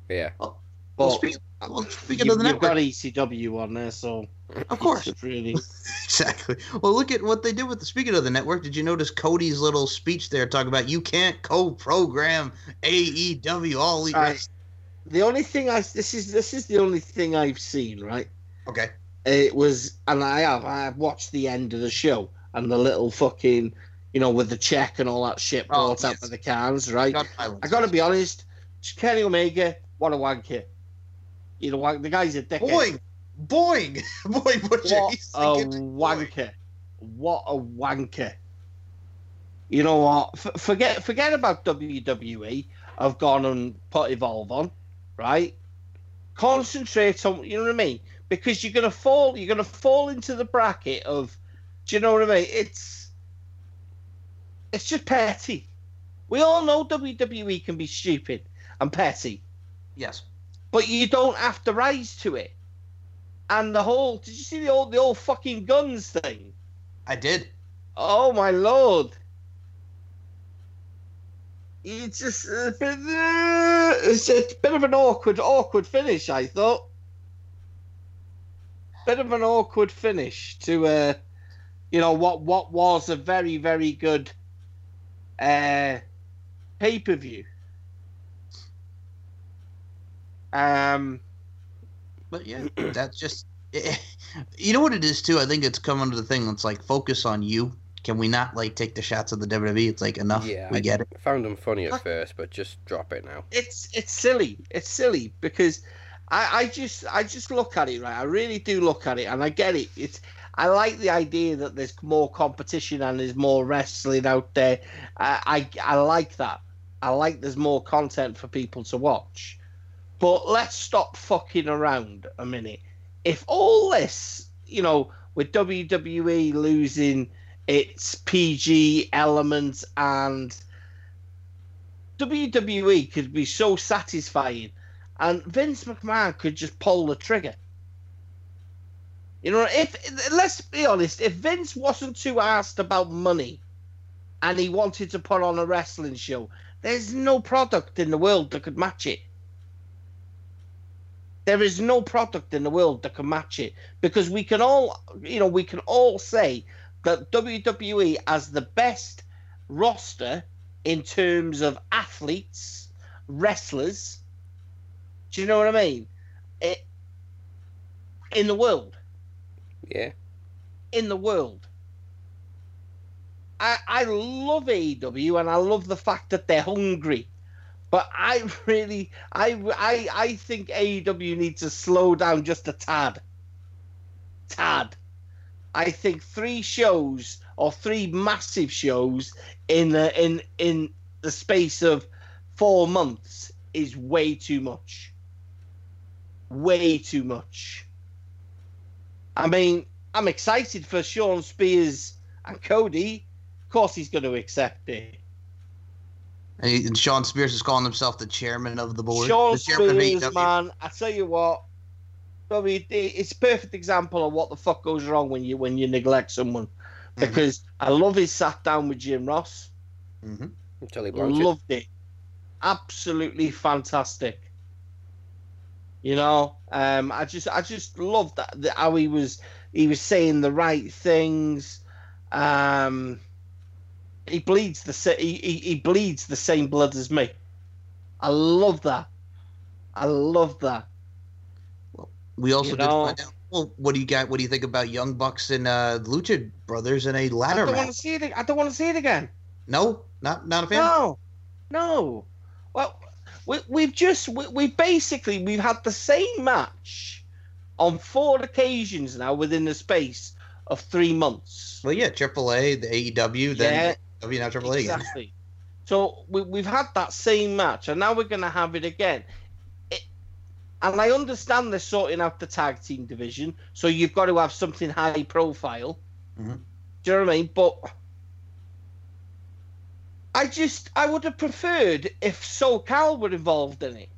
Yeah. well, But speak, well, speaking you, of the you've network, got ECW on there, so of course, it's really. exactly. Well, look at what they did with the speaking of the network. Did you notice Cody's little speech there talking about you can't co-program AEW All Elite Right. The only thing I this is this is the only thing I've seen right. Okay. It was, and I have I have watched the end of the show and the little fucking, you know, with the check and all that shit Oh, brought up yes. with the cans, right? Violence. I got to be honest, Kenny Omega, what a wanker. You know, the guy's a dickhead. boing, boing, Boy Butcher. what a boing. wanker! What a wanker! You know what? F- forget forget about WWE. I've gone and put Evolve on, right? Concentrate on you know what I mean because you're gonna fall. You're gonna fall into the bracket of. Do you know what I mean? It's it's just petty. We all know WWE can be stupid and petty Yes. but you don't have to rise to it. And the whole did you see the old the old fucking guns thing? I did. Oh my lord. it's just a bit, uh, it's a bit of an awkward, awkward finish. I thought. Bit of an awkward finish to, uh, you know, what what was a very very good uh, pay per view. Um, But yeah, that's just. Eh, eh, you know what it is too. I think it's come under the thing. It's like focus on you. Can we not like take the shots of the WWE? It's like enough. Yeah, we I get it. found them funny at first, but just drop it now. it's it's silly. It's silly because I, I just I just look at it right. I really do look at it, and I get it. It's I like the idea that there's more competition and there's more wrestling out there. I I, I like that. I like there's more content for people to watch. But let's stop fucking around a minute. If all this, you know, with WWE losing its PG elements and WWE could be so satisfying, and Vince McMahon could just pull the trigger. You know, if let's be honest, if Vince wasn't too asked about money, and he wanted to put on a wrestling show, there's no product in the world that could match it. There is no product in the world that can match it because we can all, you know, we can all say that WWE has the best roster in terms of athletes, wrestlers. Do you know what I mean? It, in the world, Yeah, in the world. I I love AEW and I love the fact that they're hungry. But I really I I I think AEW needs to slow down just a tad. Tad. I think three shows or three massive shows in the in in the space of four months is way too much. Way too much. I mean, I'm excited for Shawn Spears and Cody. Of course, he's going to accept it. And, he- and Shawn Spears is calling himself the chairman of the board. Shawn the chairman Spears, AEW. man, I tell you what, WD, it's a perfect example of what the fuck goes wrong when you when you neglect someone. Mm-hmm. Because I love his sat down with Jim Ross. Mm-hmm. Tully Blanchard. Loved it. Absolutely fantastic. You know, um, I just I just loved that, that how he was he was saying the right things. Um, he bleeds the sa- he, he, he bleeds the same blood as me. I love that. I love that. Well, We also You did know- find out. Well, what do you got? What do you think about Young Bucks and uh, Lucha Brothers in a ladder I don't want to see it. I don't want to see it again. No, not not a fan. No, no. Well, we, we've just we, we basically we've had the same match on four occasions now within the space of three months. Well, yeah, AAA, the AEW, then AEW, now AAA again. exactly. So we, we've had that same match, and now we're going to have it again. It, and I understand they're sorting out the tag team division, so you've got to have something high profile. Mhm. Do you know what I mean? But I just I would have preferred if SoCal were involved in it.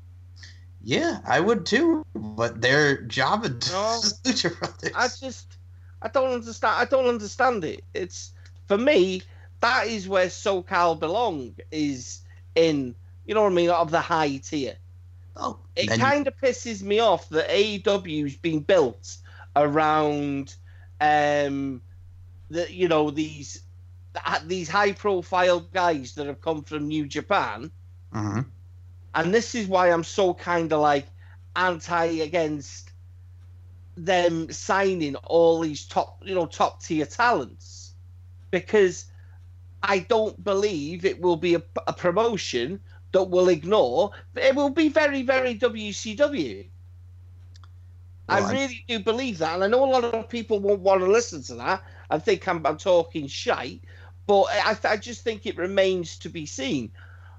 Yeah, I would too, but they're jobbing to No. Lucha Brothers. I just I don't understand. I don't understand it. It's for me that is where SoCal belong is in you know what I mean of the high tier. oh, It kind of pisses me off that AEW's been built around um the you know these these high profile guys that have come from New Japan Mhm. and this is why I'm so kind of like anti against them signing all these top, you know, top tier talents because I don't believe it will be a, a promotion that will ignore. It will be very, very WCW. I really do believe that, and I know a lot of people won't want to listen to that and think I'm, I'm talking shite, but I, I just think it remains to be seen.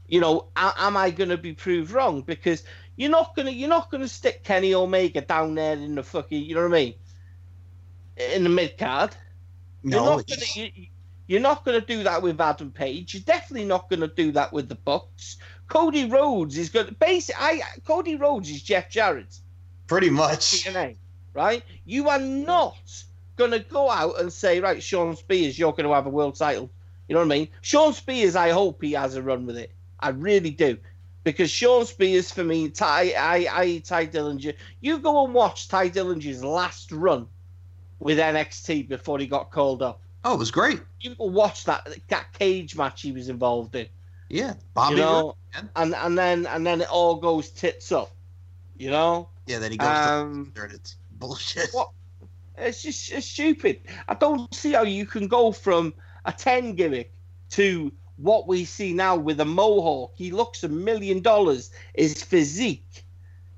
You know, am I going to be proved wrong? Because you're not gonna you're not gonna stick Kenny Omega down there in the fucking you know what I mean in the mid card. You're no, not gonna you, you're not gonna do that with Adam Page. You're definitely not gonna do that with the Bucks. Cody Rhodes is going to basically. I Cody Rhodes is Jeff Jarrett. pretty much. TNA, right? You are not going to go out and say, right, Shawn Spears, you're going to have a world title. You know what I mean? Shawn Spears, I hope he has a run with it. I really do. Because Shawn Spears for me, Tye, I, I, Tye Dillinger. You go and watch Tye Dillinger's last run with NXT before he got called up. Oh, it was great. You go watch that that cage match he was involved in. Yeah, Bobby. you know, Roode, and and then and then it all goes tits up. You know, Yeah, then he goes um, to and it's bullshit. What? it's just it's stupid. I don't see how you can go from a ten gimmick to what we see now with a mohawk. He looks a million dollars. His physique.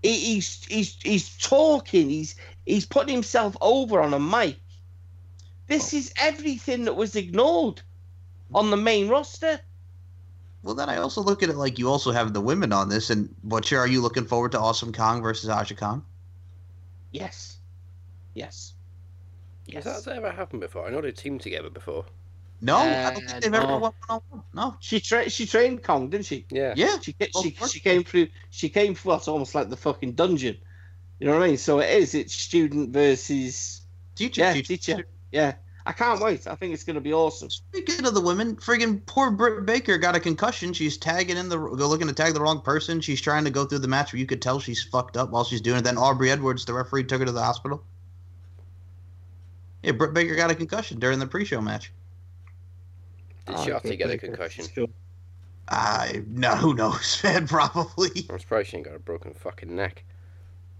He, he's he's he's talking. He's he's putting himself over on a mic. This is everything that was ignored on the main roster. Well, then I also look at it like you also have the women on this, and Butcher, are you looking forward to Awesome Kong versus Aja Kong? Yes, yes, yes. Has that ever happened before? I know they teamed together before. No, I don't Uh, think they've ever no. won one on one. No. She tra- she trained Kong, didn't she? Yeah. Yeah. She ca- she, she came through. She came through. It's almost like the fucking dungeon. You know what I mean? So it is. It's student versus Teacher, yeah teacher. teacher. Yeah, I can't wait. I think it's going to be awesome. Speaking of the women, friggin' poor Britt Baker got a concussion. She's tagging in the, go looking to tag the wrong person. She's trying to go through the match where you could tell she's fucked up while she's doing it. Then Aubrey Edwards, the referee, took her to the hospital. Yeah, Britt Baker got a concussion during the pre-show match. Did Oh, Shotzi okay, get a concussion? that's cool. I no, who knows, man? Probably. I'm surprised she ain't got a broken fucking neck.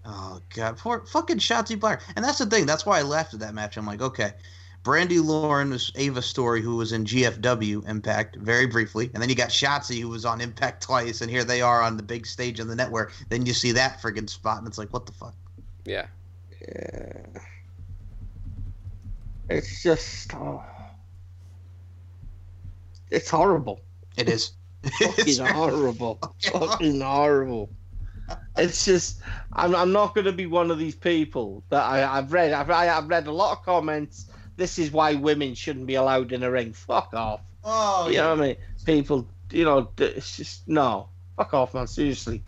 Oh god, poor fucking Shotzi Blair. And that's the thing. That's why I laughed at that match. I'm like, okay, Brandi Lauren was Ava Storie, who was in GFW Impact very briefly, and then you got Shotzi, who was on Impact twice, and here they are on the big stage on the network. Then you see that friggin' spot, and it's like, what the fuck? Yeah. Yeah. It's just. Oh. It's horrible. It is. Fucking It's horrible. fucking Fucking horrible. It's just. I'm, I'm not going to be one of these people that I, I've read. I've, I, I've read a lot of comments. This is why women shouldn't be allowed in a ring. Fuck off. Oh, you yeah. know what I mean? People, you know, it's just no. Fuck off, man. Seriously,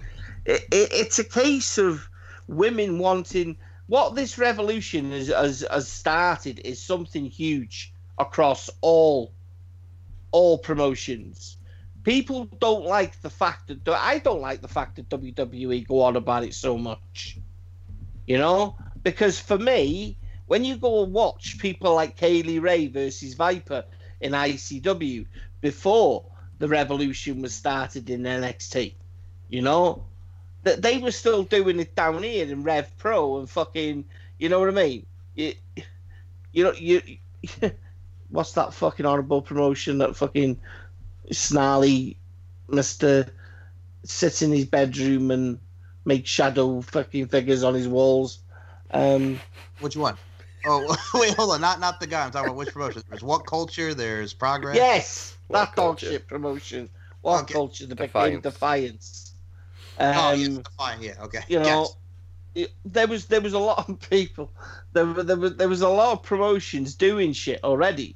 it, it, it's a case of women wanting what this revolution has, has has started is something huge across all all promotions. People don't like the fact that I don't like the fact that WWE go on about it so much. You know, because for me, when you go and watch people like Kay Lee Ray versus Viper in ICW before the revolution was started in NXT, you know, that they were still doing it down here in Rev Pro and fucking, you know what I mean? You, you know, you, what's that fucking horrible promotion that fucking snarly Mister sits in his bedroom and makes shadow fucking figures on his walls. Um, Which one? Oh, wait, hold on. Not not the guy. I'm talking about which promotion. There's WhatCulture. There's progress. yes, What that dog culture? shit promotion. What Okay. culture? The Defiance. became Defiance. Um, Oh, yes, fine. Yeah. Okay. you know, Yes. it- there was there was a lot of people. There were- there was there was a lot of promotions doing shit already.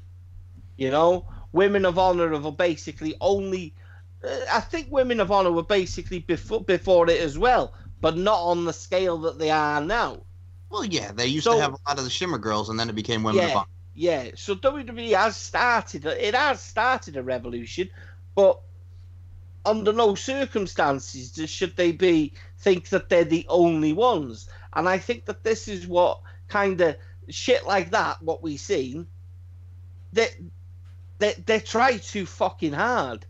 You know, Women of Honor have basically only. uh, I think Women of Honor were basically before before it as well, but not on the scale that they are now. Well, yeah. They used So- to have a lot of the Shimmer girls, and then it became women of Yeah. honor. Yeah, so WWE has started it has started a revolution, but under no circumstances should they be think that they're the only ones. And I think that this is what kind of shit like that what we've seen they they they try too fucking hard.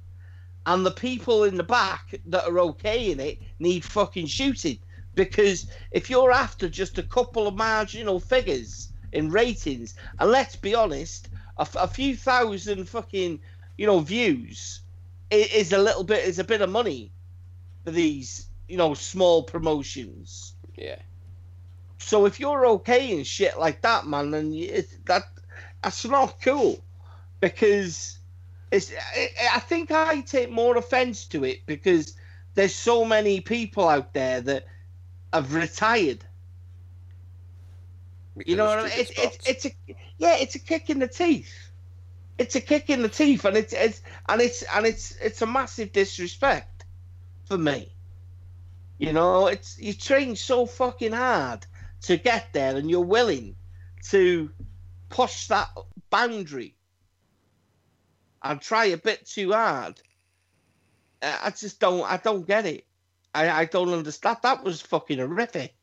And the people in the back that are okay in it need fucking shooting. Because if you're after just a couple of marginal figures in ratings, and let's be honest, a few thousand fucking, you know, views is a little bit is a bit of money for these, you know, small promotions. Yeah. So if you're okay and shit like that, man, then it, that that's not cool because it's. I, think I take more offense to it because there's so many people out there that have retired. You know what I mean? It's, it's it's a yeah, it's a kick in the teeth. It's a kick in the teeth, and it's it's and it's and it's it's a massive disrespect for me. You know, it's you train so fucking hard to get there, and you're willing to push that boundary and try a bit too hard. I I just don't. I don't get it. I, I don't understand. That was fucking horrific.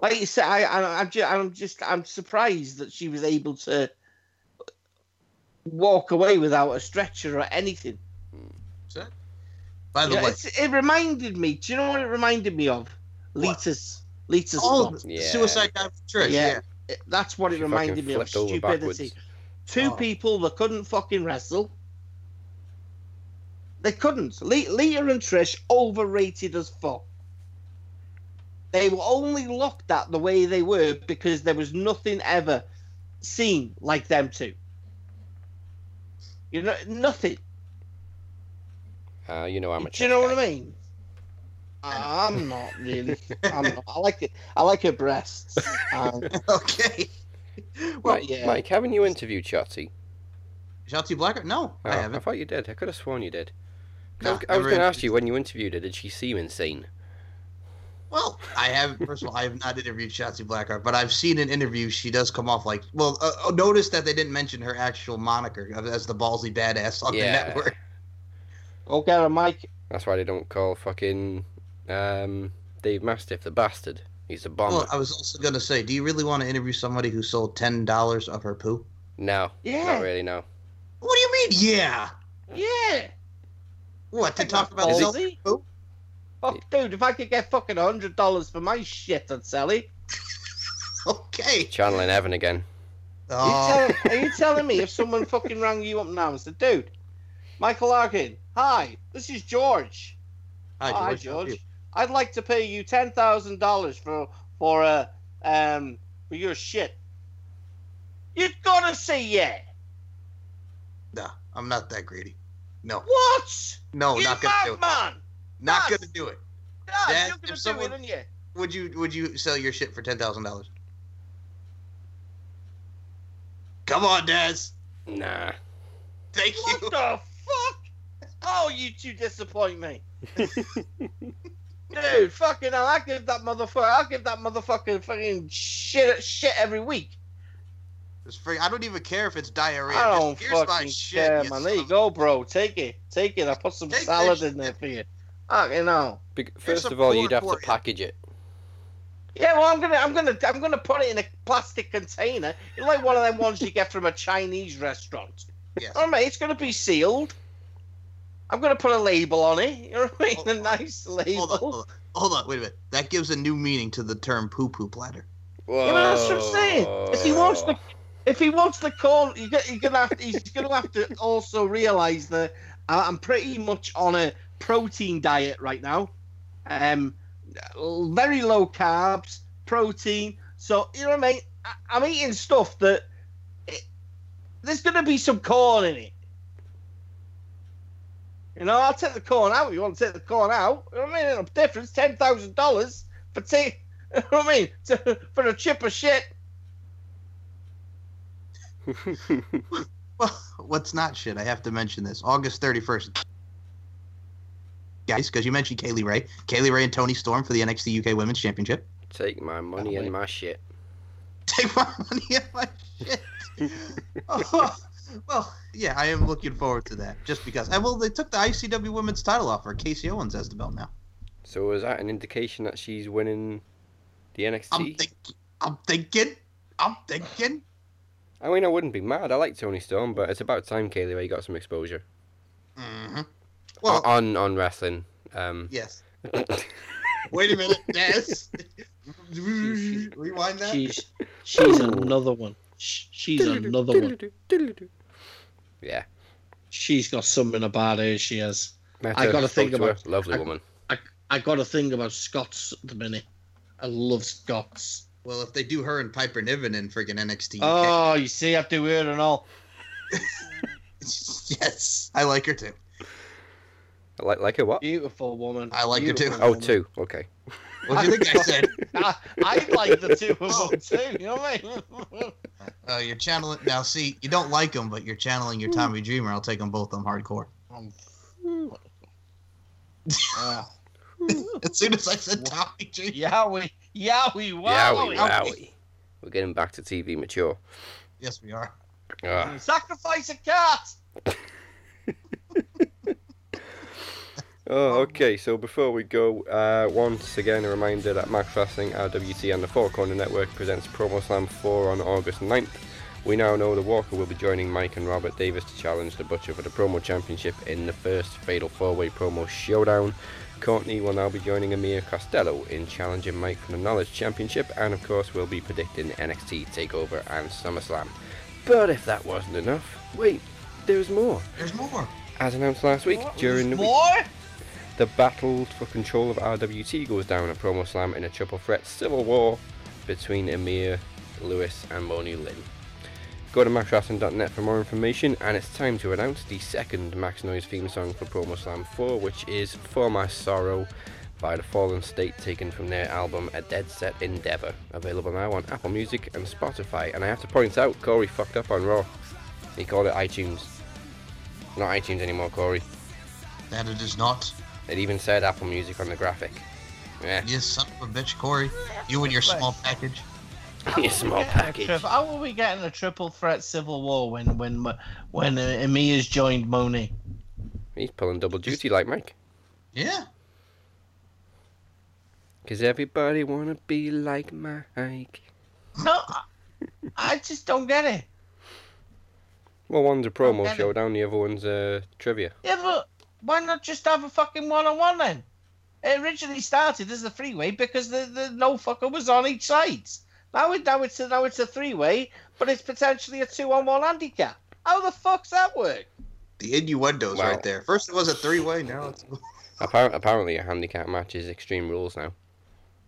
Like you said, I, I I'm just I'm just I'm surprised that she was able to walk away without a stretcher or anything. Hmm. By the Yeah, way, it's, it reminded me. Do you know what it reminded me of? What? Lita's Lita's oh. Yeah. suicide guy for Trish. Yeah. Yeah. It- That's what it She reminded me of. Stupidity. backwards. Two Oh. people that couldn't fucking wrestle. They couldn't. Le- Lita and Trish overrated as fuck. They were only looked at the way they were because there was nothing ever seen like them two. You know, nothing. Uh, you know I'm a Do you know Trish what. I mean? I'm not really. I'm not. I like it. I like her breasts. Um, okay. Well, Mike, yeah. Mike, haven't you interviewed Shotzi? Shotzi Blackheart? No, Oh, I I haven't. I thought you did. I could have sworn you did. I Nah, was, I was going to ask you when you interviewed her, did she seem insane? Well, I have. First of all, I have not interviewed Shotzi Blackheart, but I've seen in interviews she does come off like. Well, uh, uh, notice that they didn't mention her actual moniker as the ballsy badass on Yeah. the network. go get her, Mike. That's why they don't call fucking um, Dave Mastiff the bastard. He's a bomber. Well, I was also gonna say, do you really want to interview somebody who sold ten dollars of her poo? no, Yeah. not really. No. What do you mean? Yeah. Yeah. What to That's talk about ballsy. selling poo? Fuck, dude, if I could get fucking hundred dollars for my shit, I'd sell it. Okay. Channeling Evan again. Are, Oh, you tell- are you telling me if someone fucking rang you up now and said, dude, Michael Larkin, hi, this is George. hi, Hi, George. how are you? George. I'd like to pay you ten thousand dollars for for uh, um for your shit. You're gonna say yeah. No, I'm not that greedy. No, What? no, you not gonna do it. madman! Not Yes. gonna do it. God, Dad, you're if gonna someone- do it, you? Would you? Would you sell your shit for ten thousand dollars? Come on, Daz. Nah. Thank What you. the fuck? Oh, you two disappoint me. Dude, fucking hell, I give that motherfucker, I'll give that motherfucker fucking shit, shit every week. It's free. I don't even care if it's diarrhea. I don't here's my fucking shit. care, you man. There you go, bro. Take it, take it. I put some Take salad in there for you. Fucking hell. Bec- First of all, you'd have to package it. Yeah, well, I'm gonna, I'm gonna, I'm gonna put it in a plastic container, like one of them ones you get from a Chinese restaurant. Yes. Oh mate, it's gonna be sealed. I'm gonna put a label on it. You know what I mean? Hold a on. nice label. Hold on, hold on, hold on. Wait a minute. That gives a new meaning to the term "poo poo platter." Whoa. Yeah, but that's what I'm saying. If he wants the, if he wants the corn, you get, you're gonna have to, he's gonna have to also realize that I- I'm pretty much on a protein diet right now. Um, very low carbs, protein. So you know what I mean. I, I'm eating stuff that it, there's gonna be some corn in it. You know, I'll take the corn out. You want to take the corn out? You know what I mean? No difference. Ten thousand dollars for take. You know what I mean? To, for a chip of shit. Well, what's not shit? I have to mention this. August 31st. Guys, because you mentioned Kay Lee Ray. Kay Lee Ray and Toni Storm for the NXT UK Women's Championship. Take my money and my shit. Take my money and my shit. oh, well, yeah, I am looking forward to that. Just because. And well, they took the ICW Women's title off her. Kasey Owens has the belt now. So is that an indication that she's winning the NXT? I'm thinking. I'm thinking. I'm thinking. I mean, I wouldn't be mad. I like Toni Storm, but it's about time Kay Lee Ray got some exposure hmm Well, on on wrestling. Um, yes. Wait a minute, Des. Rewind that. She's she's another one. She's another one. Yeah, She's got something about her. She has. Met I gotta spoke think to her. about- lovely I- woman. I I got a thing about Scots at the minute. I love Scots. Well, if they do her and Piper Niven in friggin' NXT UK, Oh, you see, I do it and all. yes, I like her too. I like like her what? Beautiful woman. I like her too. Beautiful Oh, woman. two. Okay. What do you think I said? I, I like the two of them too. You know what I mean? Uh, you're channeling now. See, you don't like them, but you're channeling your Tommy Dreamer. I'll take them both on hardcore. Uh, As soon as I said Tommy Dreamer, Yowie, yowie, Yowie, wowie. wowie. We're getting back to TV mature. yes, we are. Ah, Sacrifice a cat. Oh, okay. So before we go, uh, once again, a reminder that Max Wrestling, RWT, and the Four Corner Network presents Promo Slam 4 on August 9th. We now know the Walker will be joining Mike and Robert Davis to challenge the Butcher for the Promo Championship in the first Fatal 4-Way Promo Showdown. Courtney will now be joining Amir Costello in challenging Mike for the Knowledge Championship, and of course, we'll be predicting NXT Takeover and SummerSlam. But if that wasn't enough, wait, there's more. There's more. As announced last week during the week. More? The battle for control of RWT goes down at Promo Slam in a triple threat civil war between Amir, Lewis, and Moni Lynn. Go to maxwrestling.net for more information, and it's time to announce the second Max Noise theme song for Promo Slam 4, which is For My Sorrow by The Fallen State, taken from their album A Dead Set Endeavor. Available now on Apple Music and Spotify. And I have to point out, Corey fucked up on Raw. He called it iTunes. Not iTunes anymore, Corey. That it is not. It even said Apple Music on the graphic. Yeah, You son of a bitch, Corey. You and your small package. a small package. Tri- How are we getting a triple threat civil war when when when uh, Amir's joined Moni? He's pulling double duty like Mike. Yeah. Cause everybody wanna be like Mike. No, I, I just don't get it. Well, one's a promo get it. showdown, the other one's uh, trivia. Yeah, but why not just have a fucking one on one then? It originally started as a three way because the, the no fucker was on each side. Now it now it's a, now it's a three way, but it's potentially a two on one handicap. How the fuck's that work? The innuendos Wow. right there. First it was a three way, now it's. Appar- apparently, a handicap match is Extreme Rules now.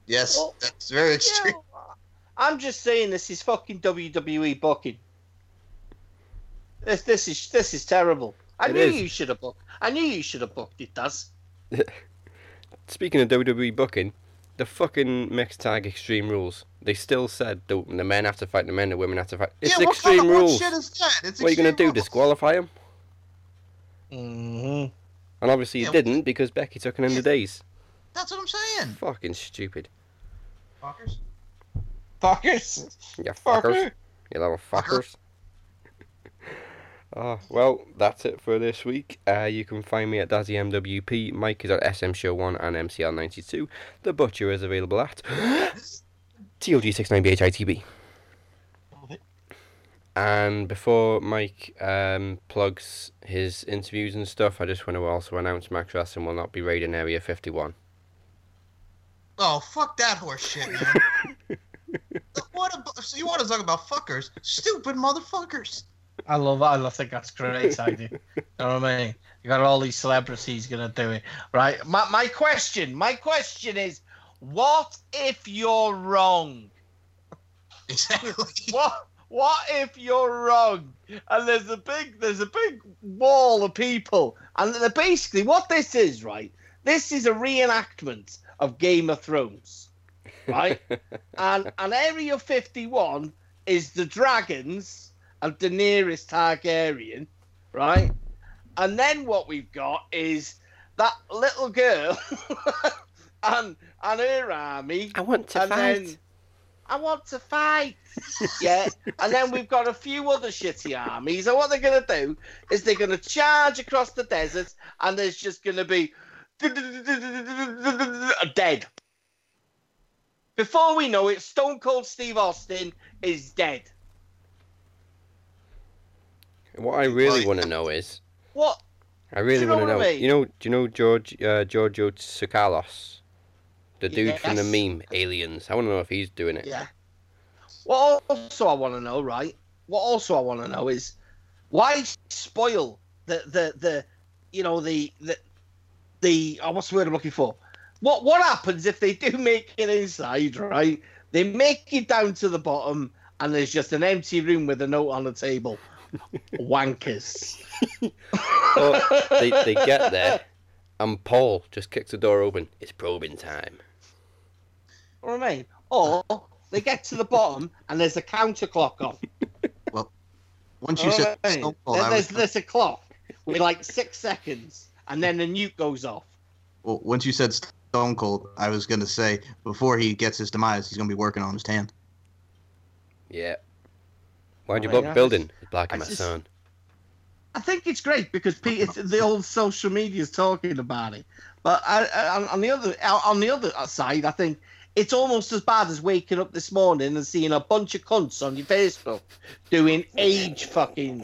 Yes, Well, that's very extreme. Yeah, I'm just saying this is fucking WWE booking. This this is this is terrible. I It knew is. you should have booked. I knew you should have booked it. Does Speaking of WWE booking, the fucking mixed tag Extreme Rules. They still said the, the men have to fight the men, the women have to fight. It's yeah, Extreme kind of Rules. that? It's what are you gonna do? Rules. Disqualify him? mm-hmm. And obviously, you Yeah, didn't because Becky took an end of days. That's what I'm saying. Fucking stupid. Fuckers. fuckers. You fuckers. You little Fucker. fuckers. Oh, well, that's it for this week. Uh, you can find me at Dazzy MWP. Mike is at SM Show 1 and MCL92. The Butcher is available at TOG69BHITB. And before Mike um, plugs his interviews and stuff, I just want to also announce Max Wrestling will not be raiding Area 51. Oh, fuck that horse shit, man. what a, so you want to talk about fuckers? Stupid motherfuckers. I love it. I think that's great idea. you know what I mean? You got all these celebrities gonna do it, right? My my question, my question is, what if you're wrong? Exactly. What what if you're wrong? And there's a big there's a big wall of people, and they're basically what this is, right? This is a reenactment of Game of Thrones, right? and and Area 51 is the dragons of Daenerys Targaryen, right? And then what we've got is that little girl and and her army I want to and fight. then I want to fight. yeah, and then we've got a few other shitty armies, and what they're gonna do is they're gonna charge across the desert, and there's just gonna be dead. Before we know it, Stone Cold Steve Austin is dead. What I really Like- want to know is, What? I really you know want to know. I mean? You know, do you know George uh, Giorgio Tsoukalos, the dude from the meme Aliens? I want to know if he's doing it. Yeah. What also I want to know, right? What also I want to know is why spoil the the the you know the the the oh, what's the word I'm looking for? What what happens if they do make it inside, right? They make it down to the bottom, and there's just an empty room with a note on the table. Wankers. Or they, they get there, and Paul just kicks the door open. It's probing time. What I mean? Or they get to the bottom and there's a counter clock on. Once you said Alright. Stone Cold, Then there's, was, there's a clock with like six seconds, and then the nuke goes off. well, once you said Stone Cold, I was gonna say before he gets his demise, he's gonna be working on his tan. Yeah. Why'd you Oh, block yeah. the building? It's blocking I my just- son. I think it's great because pe- it's, the old social media is talking about it. But I, I, on- on the other on the other side, I think it's almost as bad as waking up this morning and seeing a bunch of cunts on your Facebook doing age fucking.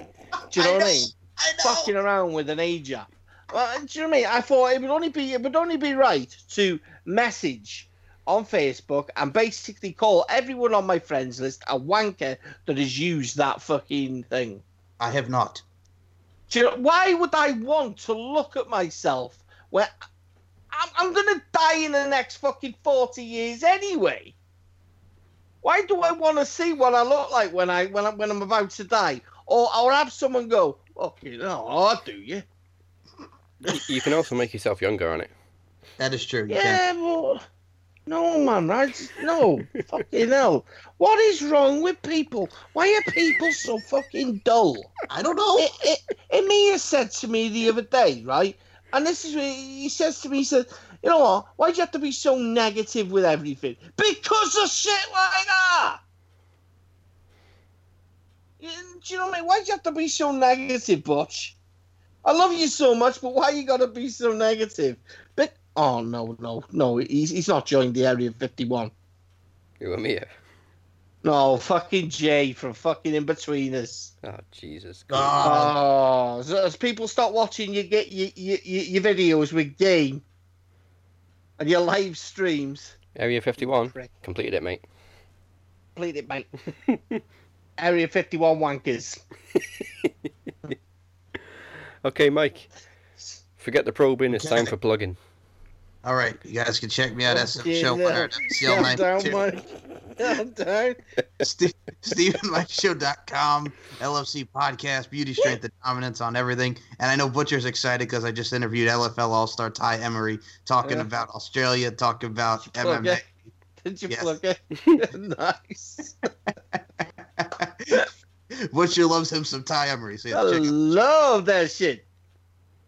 Do you know I what I mean? I know. Fucking around with an age app. Well, do you know what I mean? I thought it would only be it would only be right to message on Facebook and basically call everyone on my friends list a wanker that has used that fucking thing. I have not. Do you know, why would I want to look at myself where I'm, I'm gonna die in the next fucking forty years anyway? Why do I want to see what I look like when I when I when I'm about to die, or or have someone go, "Okay, no, oh, do you?" You can also make yourself younger on it. That is true. You Yeah, can. but no, man, I no, fucking hell. What is wrong with people? Why are people so fucking dull? I don't know. it, it, Amir said to me the other day, right? And this is what he says to me, he said, you know what? Why do you have to be so negative with everything? Because of shit like that! You- Do you know what I mean? Why do you have to be so negative, Butch? I love you so much, but why you gotta be so negative? But oh no, no, no, he's he's not joined the Area 51. You and me. No, fucking Jay from fucking in between us. Oh Jesus. God. Oh, so as people start watching you get your, your, your your videos with game and your live streams, Area 51. Prick. Completed it, mate. complete it, mate. Area 51 wankers. Okay, Mike. Forget the probing. It's time for plugging. All right, you guys can check me out at Okay, Show now, Winner at Calm down, CL92. Mike. Calm down. StephenMikeShow.com, LFC Podcast, Beauty, Strength, and Dominance on everything. And I know Butcher's excited because I just interviewed LFL All Star Ty Emery talking Yeah. about Australia, talking about Plug MMA. it. Did you Yes. plug it? nice. Butcher loves him some Ty Emery. So I love that shit.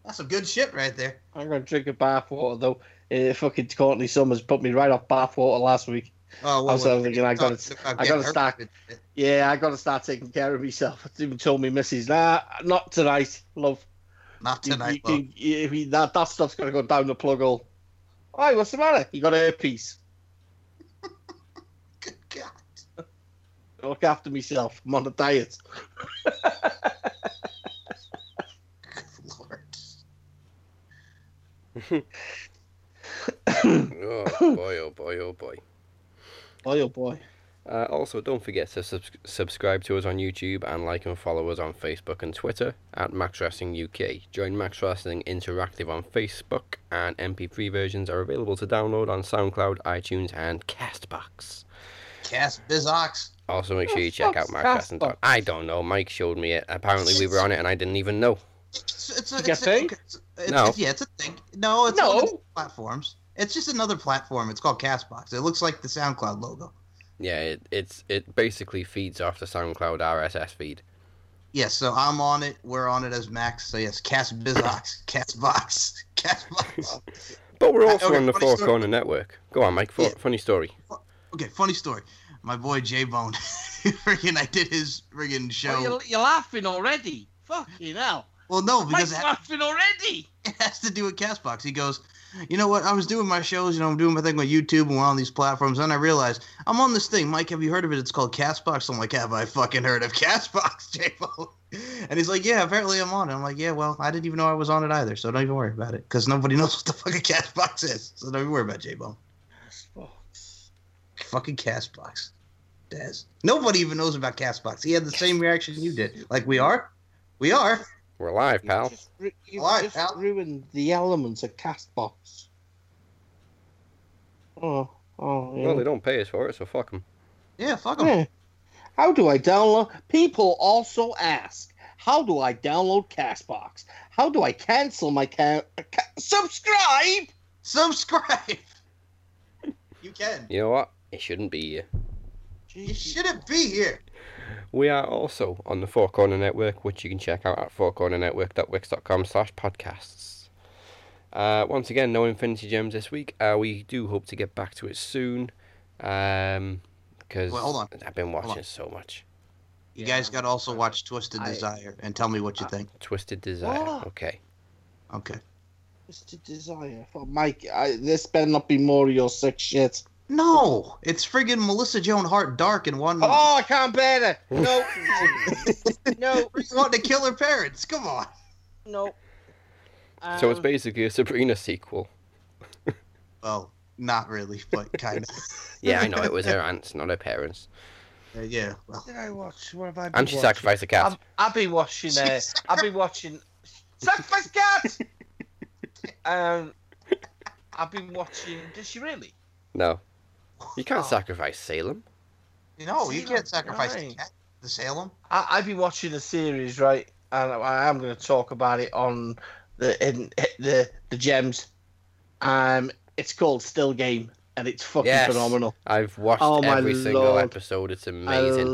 That's some good shit right there. I'm gonna drink a bathwater though. Uh, fucking Courtney Summers put me right off bathwater last week. Oh, I was thinking I gotta- I gotta start- Yeah, I gotta start taking care of myself. I even told me missus, nah, not tonight, love. Not tonight, you love. you- you- that, that stuff's gonna go down the plug hole. Why, what's the matter? You got herpes. Good God. Look after myself. I'm on a diet. Good Lord. Oh boy, oh boy, oh boy. Boy, oh boy. Uh, also, don't forget to subs- subscribe to us on YouTube and like and follow us on Facebook and Twitter at Max Wrestling UK. Join Max Wrestling Interactive on Facebook, and MP3 versions are available to download on SoundCloud, iTunes, and Castbox. Cass Bizox. Also, make sure you check out Max Wrestling. I don't know. Mike showed me it. Apparently, we were on it, and I didn't even know. It's, it's, a, it's, a thing? It's, it's, No. it's- yeah, it's a thing. No, it's No. one platforms. It's just another platform. It's called Castbox. It looks like the SoundCloud logo. Yeah, it, it's it basically feeds off the SoundCloud RSS feed. Yes, so I'm on it. We're on it as Max. So yes, Cast Bizox, Castbox, Castbox. But we're Uh, also okay, on the funny Four story. Corner Network. Go on, Mike. Fo- Yeah. Funny story. Okay, funny story. My boy J Bone, friggin' I did his friggin' show. Oh, you're, you're laughing already. Fucking hell. well, no, because Mike's it, laughing already. it has to do with Castbox. He goes, you know what? I was doing my shows, you know, I'm doing my thing on YouTube and we're on these platforms, and I realized I'm on this thing. Mike, have you heard of it? It's called Castbox. I'm like, have I fucking heard of Castbox, J Bone? And he's like, yeah, apparently I'm on it. I'm like, yeah, well, I didn't even know I was on it either, so don't even worry about it, because nobody knows what the fuck fucking Castbox is. So don't even worry about J Bone. Fucking Castbox. Dez. Nobody even knows about Castbox. He had the same reaction you did. Like, we are? We are. We're live, pal. You just, ru- you Alright, just pal. ruined the elements of Castbox. Oh, oh, yeah. Well, they don't pay us for it, so fuck them. Yeah, fuck them. Yeah. How do I download? People also ask, how do I download Castbox? How do I cancel my ca- ca- subscribe? Subscribe. You can. You know what? It shouldn't be here. You shouldn't be here. We are also on the Four Corner Network, which you can check out at fourcornernetwork.wix.com slash podcasts. Uh, once again, no Infinity Gems this week. Uh, we do hope to get back to it soon. Um, because Well, hold on. I've been watching so much. You Yeah, guys got to also I- watch Twisted I- Desire and tell me what you I- think. Twisted Desire. What? Okay. Okay. Twisted Desire. Oh, Mike, I, this better not be more of your sick shit. No, it's friggin' Melissa Joan Hart Dark in one. Oh, I can't bear it. No. no. wanting to kill her parents. Come on. No. So it's Um, basically a Sabrina sequel. Well, not really, but kind of. Yeah, I know it was her aunts, not her parents. Uh, yeah. Well, What did I watch? What have I been And she watching? sacrificed a cat. I've, I've been watching. Uh, I've been watching. Sacrifice cat. um, I've been watching. Did she really? No. You can't Oh. sacrifice Salem. you know, you can't sacrifice the right. The Salem. I, I've been watching the series, right? And I am going to talk about it on the in the the gems. Um, it's called Still Game, and it's fucking Yes. phenomenal. I've watched Oh, my every single lord. episode. It's amazing. I amazing.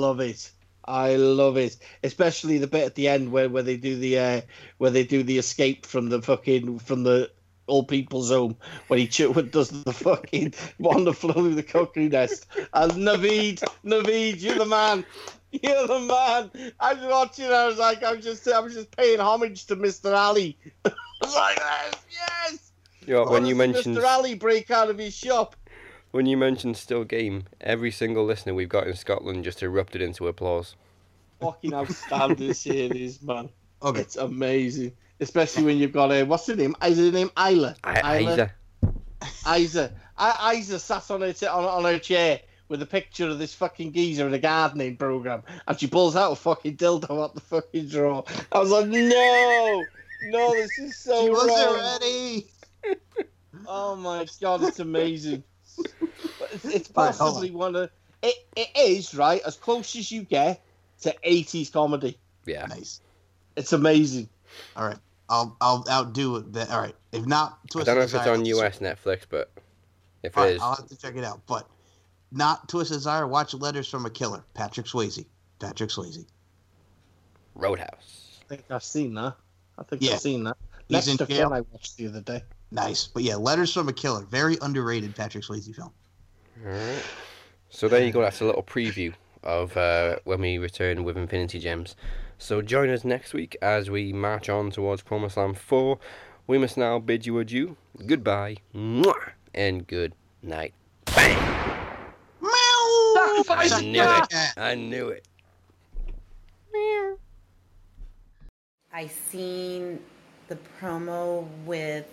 love it. I love it, especially the bit at the end where, where they do the uh, where they do the escape from the fucking from the old people's home when he ch- when does the fucking wonderful through the cuckoo nest. And Navid, Navid, you're the man. You're the man. I was watching. I was like, I'm just, I'm just paying homage to Mr. Ali. I was like, yes, yes. You know, when Honestly, you mentioned Mr. Ali break out of his shop. when you mentioned still game, every single listener we've got in Scotland just erupted into applause. Fucking outstanding series, man. Okay. It's amazing, especially when you've got a what's her name? Is her name Isla? I, Isa. Isa. I, Isa sat on her on, on her chair with a picture of this fucking geezer in a gardening program, and she pulls out a fucking dildo out the fucking drawer. I was like, no, no, this is so she wrong. wasn't ready. Oh my god, it's amazing. It's, it's Right, possibly one of it. It is right as close as you get to '80s comedy. Yeah. Nice. It's amazing. All right. I'll I'll outdo it. Then. All right. If not, I don't know if it's on US Netflix, but if it All right, is, I'll have to check it out. But not Twisted Desire. Watch Letters from a Killer. Patrick Swayze. Patrick Swayze. Roadhouse. I think I've seen that. I think Yeah. I've seen that. He's Next in to jail. I watched the other day. Nice. But yeah, Letters from a Killer. Very underrated Patrick Swayze film. Alright. So there you go. That's a little preview of uh, when we return with Infinity Gems. So join us next week as we march on towards Promo Slam 4. We must now bid you adieu. Goodbye. Mwah, and good night. Bang! Meow. Sacrifice I knew it. I knew it. Meow. I seen the promo with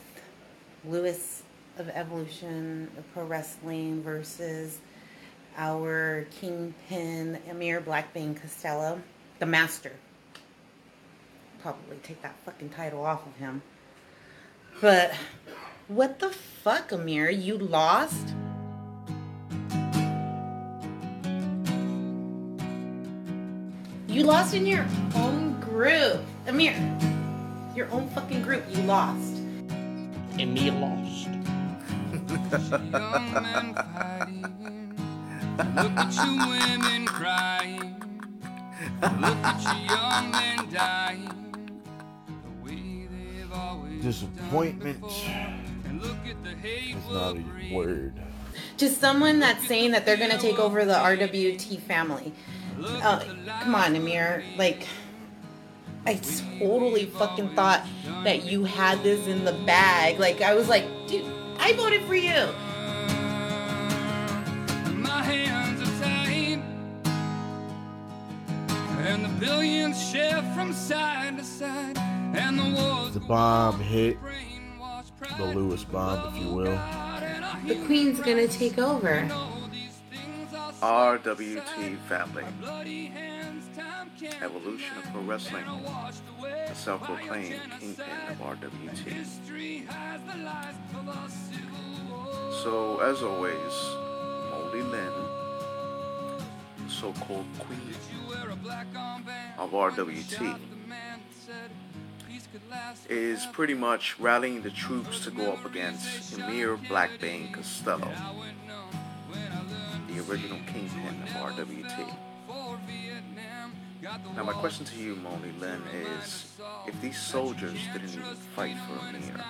Lewis of Evolution of Pro Wrestling versus our kingpin Amir Blackbane Costello, the master. Probably take that fucking title off of him. But what the fuck, Amir? You lost? You lost in your own group. Amir, your own fucking group. You lost. And me lost. Young men fighting. Look at you women crying. Look at you young men dying. Disappointment done before. And look at the hate is not a word. Just someone that's saying that they're gonna take over the RWT family. Uh, come on, Amir. Like, I totally fucking thought that you had this in the bag. Like, I was like, dude, I voted for you. My hands are tied. And the billions shift from side to side. And the The bomb hit, the Lewis bomb, if you will. The queen's gonna take over. RWT Family. Evolution of Pro Wrestling. The self proclaimed kingpin of RWT. So, as always, Moni Lynn, so called queen of RWT, is pretty much rallying the troops to go up against Amir Blackbane Costello, the original kingpin of RWT. Now, my question to you, Moni Lynn, is if these soldiers didn't even fight for Amir,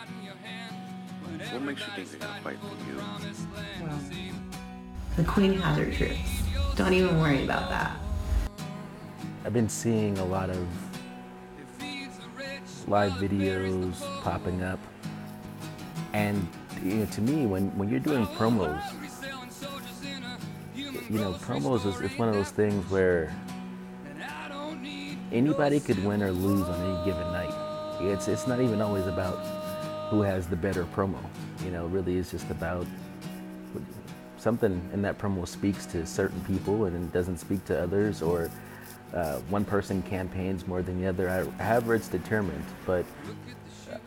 what makes you think they're gonna fight for you? The queen has her troops. Don't even worry about that. I've been seeing a lot of live videos popping up, and you know, to me, when when you're doing promos, you know, promos is it's one of those things where anybody could win or lose on any given night. It's it's not even always about who has the better promo. You know, really, it's just about something in that promo speaks to certain people and doesn't speak to others, or uh, one person campaigns more than the other. I- However, it's determined, but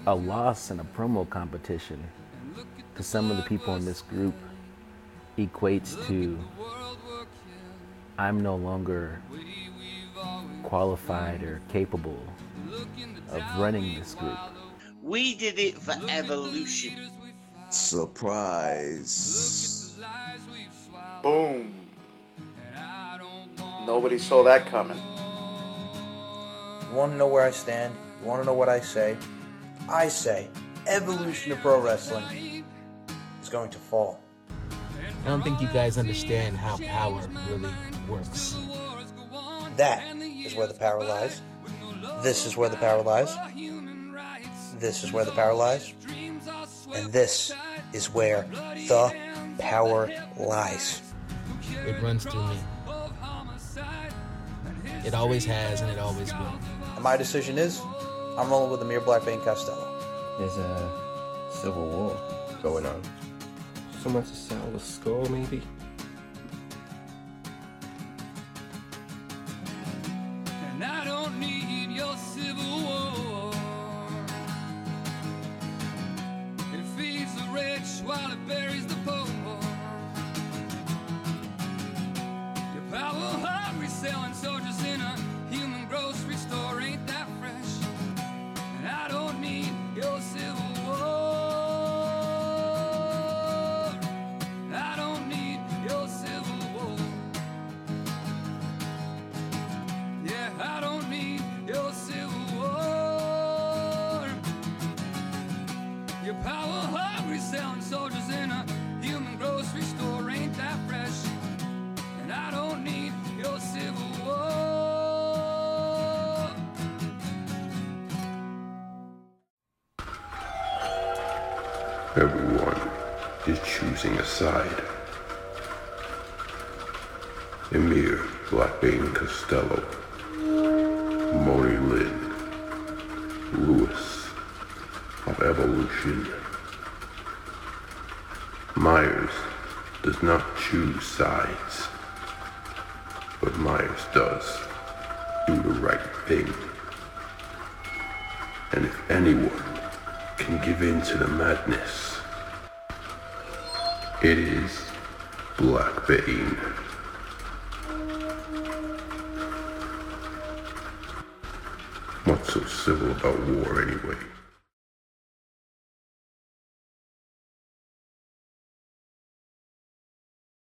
a loss in a promo competition to some of the people in this group equates to I'm no longer qualified or capable of running this group. We did it for evolution. Surprise. Boom. Nobody saw that coming. You want to know where I stand? You want to know what I say? I say evolution of pro wrestling is going to fall. I don't think you guys understand how power really works. That is where the power lies. This is where the power lies. This is where the power lies. And this is where the power lies. It runs through me. It always has and it always will. And my decision is I'm rolling with Amir Blackbane Costello. There's a civil war going on. Someone to settle the score, maybe? And I is choosing a side. Amir Blackbane Costello, Moni Lynn, Lewis of Evolution. Myers does not choose sides, but Myers does do the right thing. And if anyone can give in to the madness, it is Blackbane. What's so civil about war anyway?